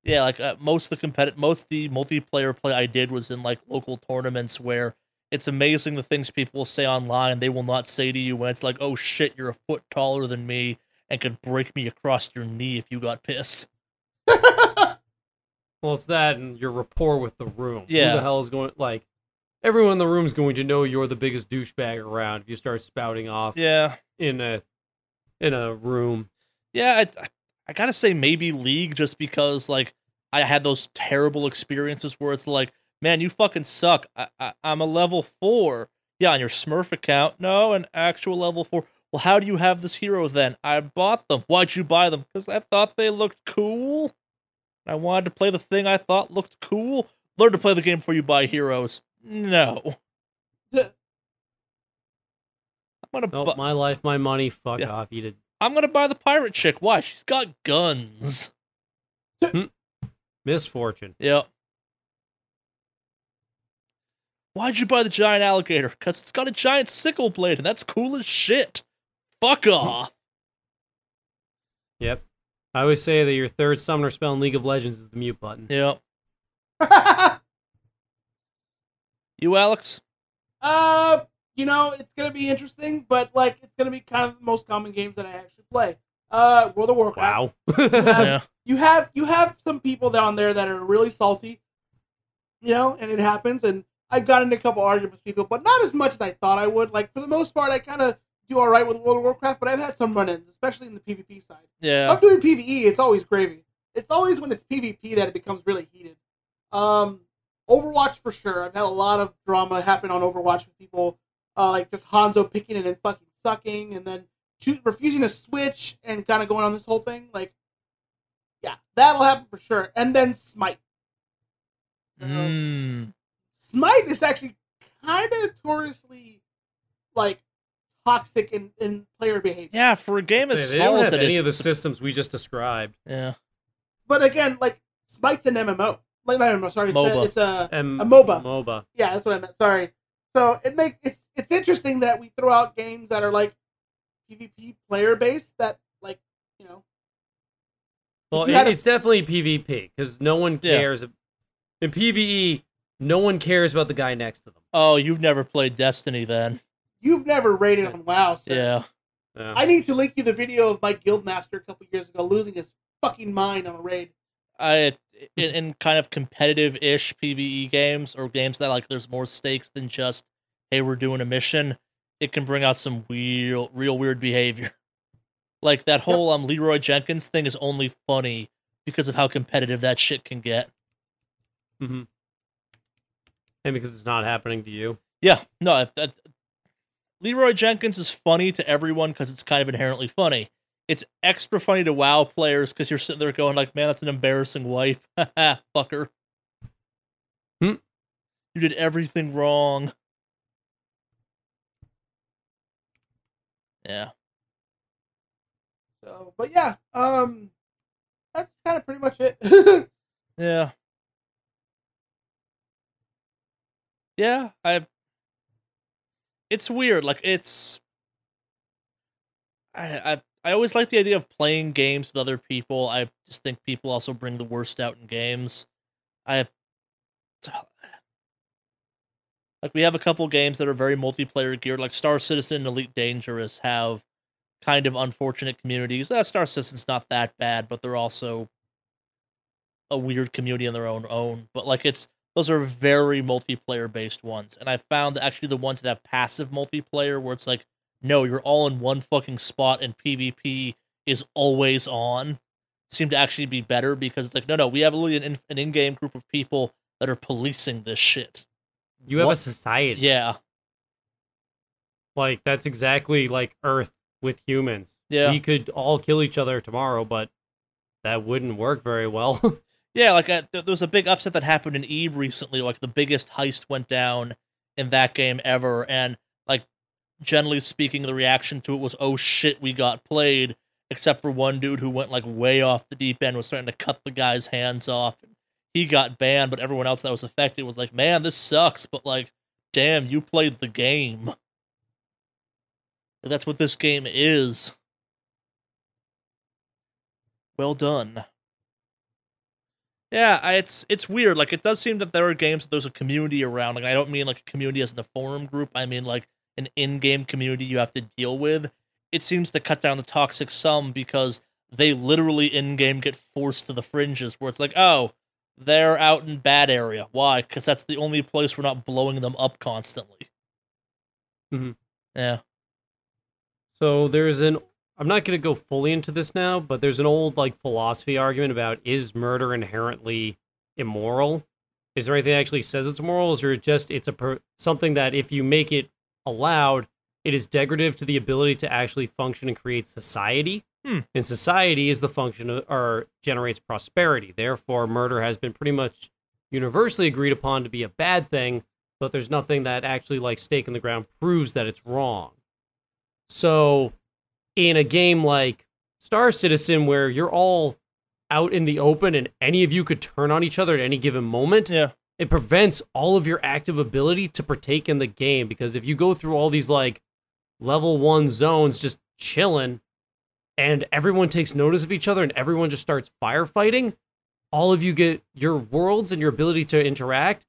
yeah, like uh, most of the competitive, most of the multiplayer play I did was in like local tournaments where it's amazing the things people will say online. They will not say to you when it's like, "Oh shit, you're a foot taller than me and could break me across your knee if you got pissed." Well, it's that and your rapport with the room. Who Yeah. the hell is going like everyone in the room is going to know you're the biggest douchebag around if you start spouting off Yeah, in a in a room. yeah. I, I, I gotta say maybe League just because like I had those terrible experiences where it's like, man, you fucking suck. I, I, I'm a level four. Yeah, on your Smurf account. No, an actual level four. Well, how do you have this hero then? I bought them. Why'd you buy them? Because I thought they looked cool. I wanted to play the thing I thought looked cool. Learn to play the game before you buy heroes. No. I'm gonna Nope, bu- my life, my money. Fuck Yeah. off, eat it. I'm gonna buy the pirate chick. Why? She's got guns. Hmm. Miss Fortune. Yep. Why'd you buy the giant alligator? Because it's got a giant sickle blade, and that's cool as shit. Fuck off. Yep. I always say that your third summoner spell in League of Legends is the mute button. Yep. You, Alex? uh, you know, it's gonna be interesting, but like, it's gonna be kind of the most common games that I actually play. Uh, World of Warcraft. Wow. yeah. You have you have some people down there that are really salty, you know, and it happens. And I've gotten into a couple arguments with people, but not as much as I thought I would. Like for the most part, I kind of do all right with World of Warcraft, but I've had some run-ins, especially in the PvP side. Yeah. I'm doing PVE. It's always gravy. It's always when it's PvP that it becomes really heated. Um, Overwatch for sure. I've had a lot of drama happen on Overwatch with people, uh, like just Hanzo picking it and fucking sucking, and then choo- refusing to switch and kind of going on this whole thing. Like, yeah, that'll happen for sure. And then Smite. So, Mm. Smite is actually kind of notoriously like toxic in, in player behavior. Yeah, for a game They as small as it any is, of the systems we just described. yeah. But again, like Smite's an MMO. Like not MMO, sorry, it's a, MOBA. it's a M- A MOBA. MOBA. yeah, that's what I meant. Sorry. So it makes it's it's interesting that we throw out games that are like PvP player based that like you know Well, you it, a- it's definitely PvP because no one Yeah. cares. In PvE, no one cares about the guy next to them. Oh, you've never played Destiny then? You've never rated on WoW. So Yeah. Yeah. I need to link you the video of my guildmaster a couple years ago losing his fucking mind on a raid. I in, in kind of competitive-ish PVE games or games that like there's more stakes than just hey we're doing a mission. It can bring out some real real weird behavior. Like that whole um Leroy Jenkins thing is only funny because of how competitive that shit can get. Mm-hmm. And because it's not happening to you. Yeah, no, that, that- Leroy Jenkins is funny to everyone because it's kind of inherently funny. It's extra funny to WoW players because you're sitting there going like, "Man, that's an embarrassing wife, fucker." Hmm. You did everything wrong. Yeah, So, but yeah, um, that's kind of pretty much it. yeah, yeah. I. It's weird. Like it's. I I I always like the idea of playing games with other people. I just think people also bring the worst out in games. I like we have a couple games that are very multiplayer geared, like Star Citizen and Elite Dangerous have kind of unfortunate communities. Uh, Star Citizen's not that bad, but they're also a weird community on their own own. But like it's those are very multiplayer based ones. And I found that actually the ones that have passive multiplayer where it's like, no, you're all in one fucking spot and PvP is always on seem to actually be better because it's like, no, no, we have literally an, in- an in-game group of people that are policing this shit. You have What- a society. Yeah, Like that's exactly like Earth with humans. yeah, We could all kill each other tomorrow, but that wouldn't work very well. yeah. Like uh, th- there was a big upset that happened in Eve recently. Like the biggest heist went down in that game ever, and like generally speaking, the reaction to it was, "Oh shit, we got played." Except for one dude who went like way off the deep end, was starting to cut the guy's hands off. He got banned, but everyone else that was affected was like, "Man, this sucks." But like, damn, you played the game. That's what this game is. Well done. Yeah, I, it's it's weird. Like it does seem that there are games that there's a community around. Like I don't mean like a community as in a forum group. I mean like an in-game community you have to deal with. It seems to cut down the toxic some because they literally in-game get forced to the fringes where it's like, oh, they're out in bad area. Why? Because that's the only place we're not blowing them up constantly. Mhm. Yeah. so there's an I'm not going to go fully into this now, but there's an old like philosophy argument about is murder inherently immoral? Is there anything that actually says it's immoral, or is it just it's a per- something that if you make it allowed, it is degradative to the ability to actually function and create society? Hmm. And society is the function of, or generates prosperity. Therefore, murder has been pretty much universally agreed upon to be a bad thing, but there's nothing that actually like stake in the ground proves that it's wrong. So, in a game like Star Citizen, where you're all out in the open and any of you could turn on each other at any given moment, Yeah. it prevents all of your active ability to partake in the game. Because if you go through all these like level one zones just chilling and everyone takes notice of each other and everyone just starts firefighting, all of you get your worlds and your ability to interact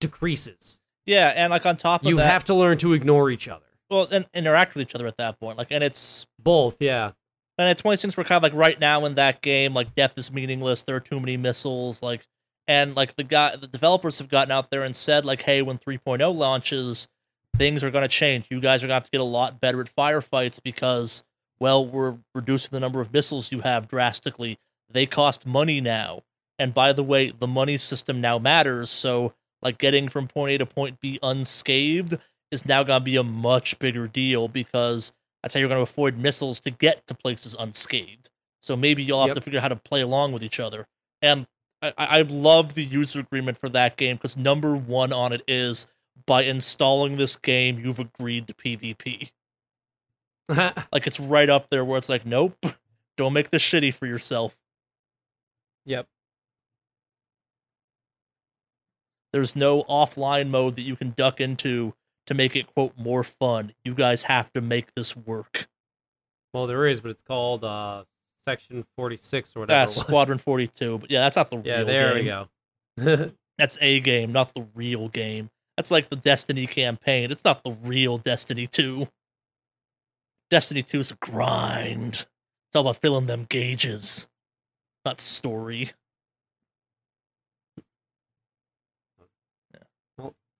decreases. Yeah, and like on top of that. You that, have to learn to ignore each other. Well, and interact with each other at that point. Like, and it's Both, yeah. And it's one of these things where kind of like right now in that game, like death is meaningless. There are too many missiles. Like, and like the guy, the developers have gotten out there and said like, hey, when 3.0 launches, things are going to change. You guys are going to have to get a lot better at firefights because, well, we're reducing the number of missiles you have drastically. They cost money now. And by the way, the money system now matters. So, like, getting from point A to point B unscathed is now going to be a much bigger deal because that's how you're going to avoid missiles to get to places unscathed. So maybe you'll have Yep. to figure out how to play along with each other. And I I love the user agreement for that game because number one on it is by installing this game, you've agreed to PvP. Like it's right up there where it's like, nope, don't make this shitty for yourself. yep. There's no offline mode that you can duck into to make it quote more fun. You guys have to make this work. Well, there is, but it's called uh, Section 46 or whatever. That's. Squadron 42, but yeah, that's not the real game. Yeah, real there game. we go. That's a game, not the real game. That's like the Destiny campaign. It's not the real Destiny 2. Destiny 2 is a grind. It's all about filling them gauges, not story.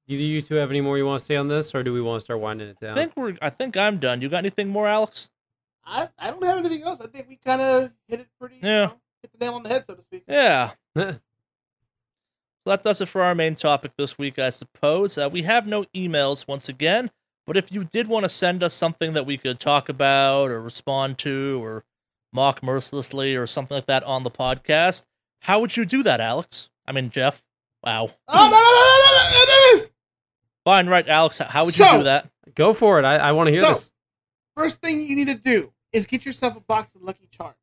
Do you two have any more you want to say on this, or do we want to start winding it down? I think we're. I think I'm done. You got anything more, Alex? I, I don't have anything else. I think we kind of hit it pretty. you Yeah. know, hit the nail on the head, so to speak. Yeah. So that does it for our main topic this week, I suppose. Uh, we have no emails once again, but if you did want to send us something that we could talk about or respond to or mock mercilessly or something like that on the podcast, how would you do that, Alex? I mean, Jeff. Wow. Oh no no no no no no! no, no! Fine, right, Alex. How would you So- do that? Go for it. I, I want to hear So- this. First thing you need to do is get yourself a box of Lucky Charms.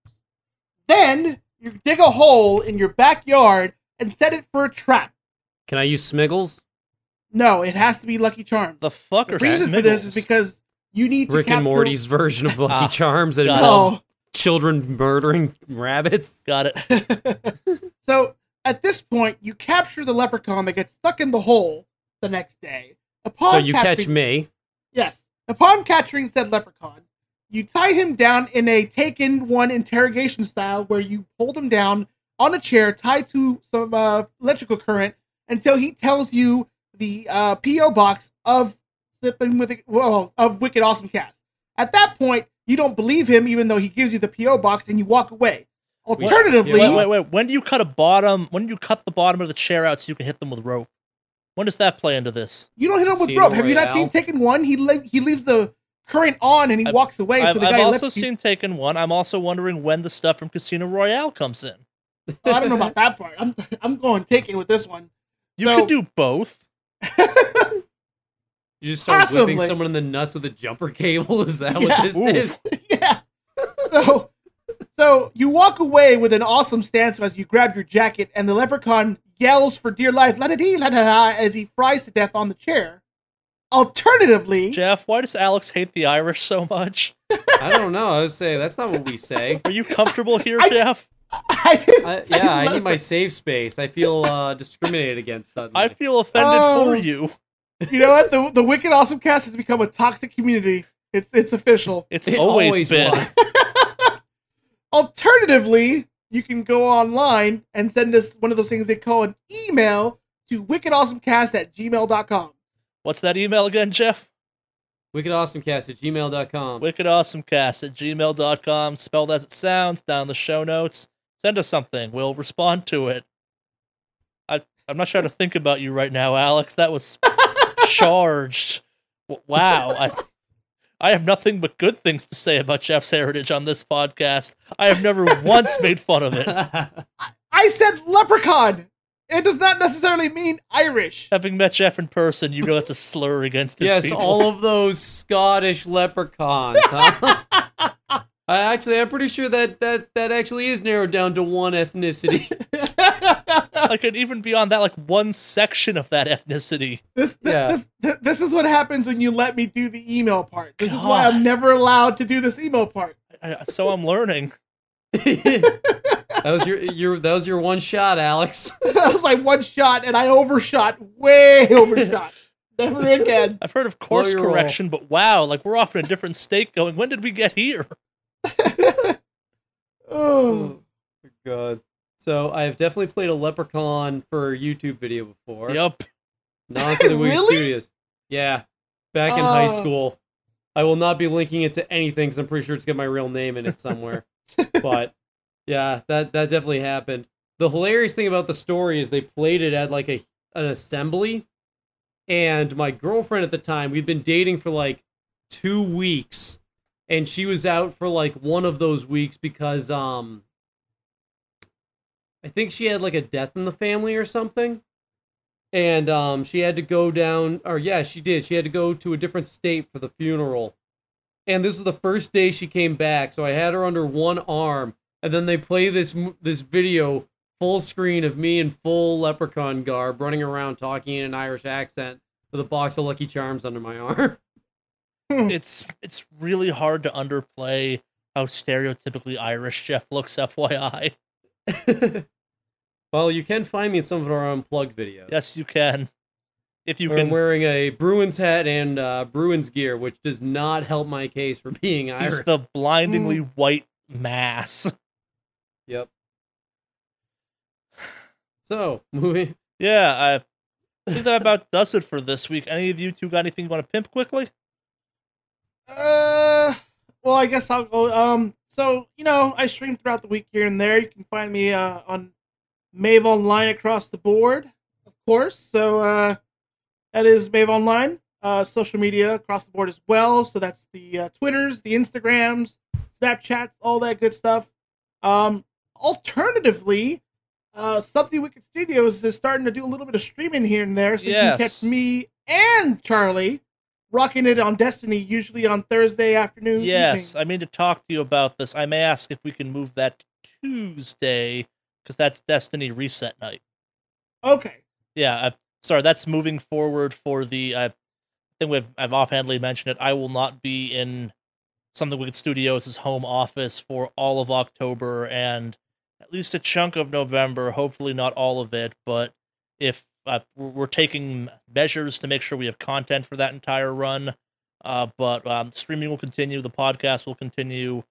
Then you dig a hole in your backyard and set it for a trap. Can I use Smiggles? No, it has to be Lucky Charms. The fuck The are reason for this is because you need to Rick and Morty's version of Lucky Ah, Charms that got it. involves Oh. children murdering rabbits. Got it. so at this point, you capture the leprechaun that gets stuck in the hole the next day. Upon So you catch me. Yes. Upon capturing said leprechaun, you tie him down in a taken one interrogation style where you hold him down on a chair tied to some uh, electrical current until he tells you the uh, PO box of Sipping with well, of Wicked Awesome Cast. At that point, you don't believe him even though he gives you the PO box and you walk away. Alternatively, Wait, wait, wait. When do you cut a bottom? When do you cut the bottom of the chair out so you can hit them with rope? When does that play into this? you don't hit him with Casino rope. Have you not seen Taken One? He le- he leaves the current on and he I've- walks away. I've, so the I've guy also left you- seen Taken One. I'm also wondering when the stuff from Casino Royale comes in. Oh, I don't know about that part. I'm I'm going taken with this one. You So- could do both. You just start whipping someone in the nuts with a jumper cable. Is that Yeah. what this Ooh. is? yeah. So so you walk away with an awesome stance as you grab your jacket, and the leprechaun yells for dear life, la da dee, la da da, as he fries to death on the chair. Alternatively, Jeff, why does Alex hate the Irish so much? I don't know. I would say that's not what we say. Are you comfortable here, I- Jeff? I didn't. I, yeah, I la- need my safe space. I feel uh, discriminated against suddenly. I feel offended Oh. for you. You know what? The the Wicked Awesome Cast has become a toxic community. It's it's official. It's It always, been. was. Alternatively, you can go online and send us one of those things they call an email to wickedawesomecast at gmail.com. What's that email again, Jeff? WickedAwesomeCast at gmail.com. wickedawesomecast at gmail.com, spelled as it sounds, down the show notes. Send us something. We'll respond to it. I, I'm not sure how to think about you right now, Alex. That was charged. Wow. I, I have nothing but good things to say about Jeff's heritage on this podcast. I have never once made fun of it. I said leprechaun. It does not necessarily mean Irish. Having met Jeff in person, you know that's a slur against his yes, people. all of those Scottish leprechauns. Huh? I actually, I'm pretty sure that that that actually is narrowed down to one ethnicity. Like, and even beyond that, like one section of that ethnicity. This, th- Yeah. this, th- this is what happens when you let me do the email part. This is why I'm never allowed to do this email part. I, so I'm learning. that was your your that was your one shot, Alex. that was my one shot, and I overshot, way overshot. Never again. I've heard of course your roll. correction, but wow, like we're off in a different state going, when did we get here? oh, oh God. So I have definitely played a leprechaun for a YouTube video before. Yup. Not to the Wii Really? Studios. Yeah. Back in high Oh. school. I will not be linking it to anything because I'm pretty sure it's got my real name in it somewhere. but yeah, that that definitely happened. The hilarious thing about the story is they played it at like a an assembly, and my girlfriend at the time we'd been dating for like two weeks, and she was out for like one of those weeks because um I think she had like a death in the family or something. And um she had to go down or yeah, she did. She had to go to a different state for the funeral. And this is the first day she came back, so I had her under one arm and then they play this this video full screen of me in full leprechaun garb running around talking in an Irish accent with a box of Lucky Charms under my arm. It's it's really hard to underplay how stereotypically Irish Jeff looks, FYI. well, you can find me in some of our unplugged videos. Yes, you can. If you where can I'm wearing a Bruins hat and uh, Bruins gear, which does not help my case for being Irish. He's the blindingly white mass. Yep. So, movie. Yeah, I think that about does it for this week. Any of you two got anything you want to pimp quickly? Uh, well, I guess I'll go. Um, so you know, I stream throughout the week here and there. You can find me uh, on Mave Online across the board, of course. So uh, that is Mave Online. Uh, social media across the board as well. So that's the uh, Twitters, the Instagrams, Snapchats, all that good stuff. Um, alternatively, uh, Something Wicked Studios is starting to do a little bit of streaming here and there. So you can Yes. catch me and Charley rocking it on Destiny, usually on Thursday afternoon. Yes, evening. I mean to talk to you about this. I may ask if we can move that to Tuesday because that's Destiny reset night. Okay. Yeah, uh, sorry, that's moving forward for the. I think we've I've offhandedly mentioned it. I will not be in something Wicked Studios' home office for all of October and at least a chunk of November. Hopefully, not all of it, but if uh, we're taking measures to make sure we have content for that entire run. Uh, but um, streaming will continue. The podcast will continue.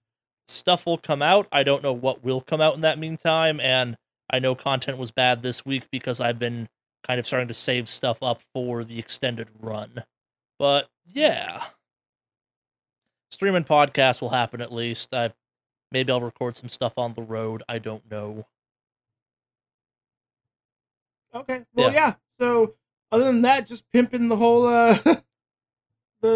Stuff will come out. I don't know what will come out in that meantime, and I know content was bad this week because I've been kind of starting to save stuff up for the extended run. But yeah, streaming podcast will happen at least. I maybe I'll record some stuff on the road. I don't know. Okay. Well, yeah. So other than that, just pimping the whole uh the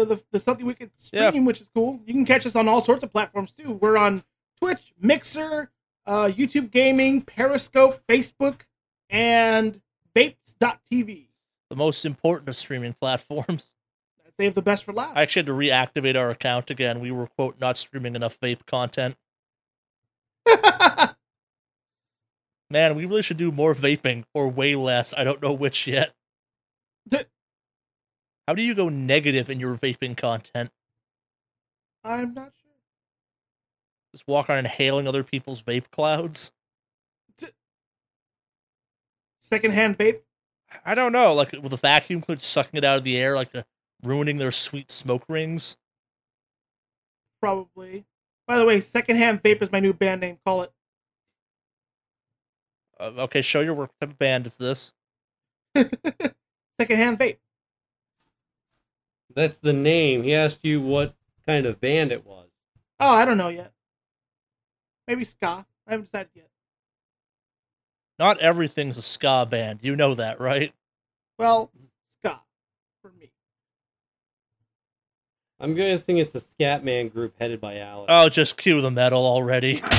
the, the something wicked Yeah. stream, which is cool. You can catch us on all sorts of platforms too. We're on Twitch, Mixer, uh, YouTube Gaming, Periscope, Facebook, and Vapes.tv. The most important of streaming platforms. They have the best for last. I actually had to reactivate our account again. We were quote not streaming enough vape content. Man, we really should do more vaping or way less. I don't know which yet. How do you go negative in your vaping content? I'm not sure. Just walk around inhaling other people's vape clouds? Secondhand vape. I don't know. Like with a vacuum cleaner sucking it out of the air, like uh, ruining their sweet smoke rings. Probably. By the way, secondhand vape is my new band name. Call it. Uh, okay, show your work. What type of band is this? secondhand vape. That's the name. He asked you what kind of band it was. Oh, I don't know yet. Maybe ska. I haven't decided yet. Not everything's a ska band. You know that, right? Well, ska for me. I'm guessing it's a Scatman group headed by Alex. Oh, just cue the metal already.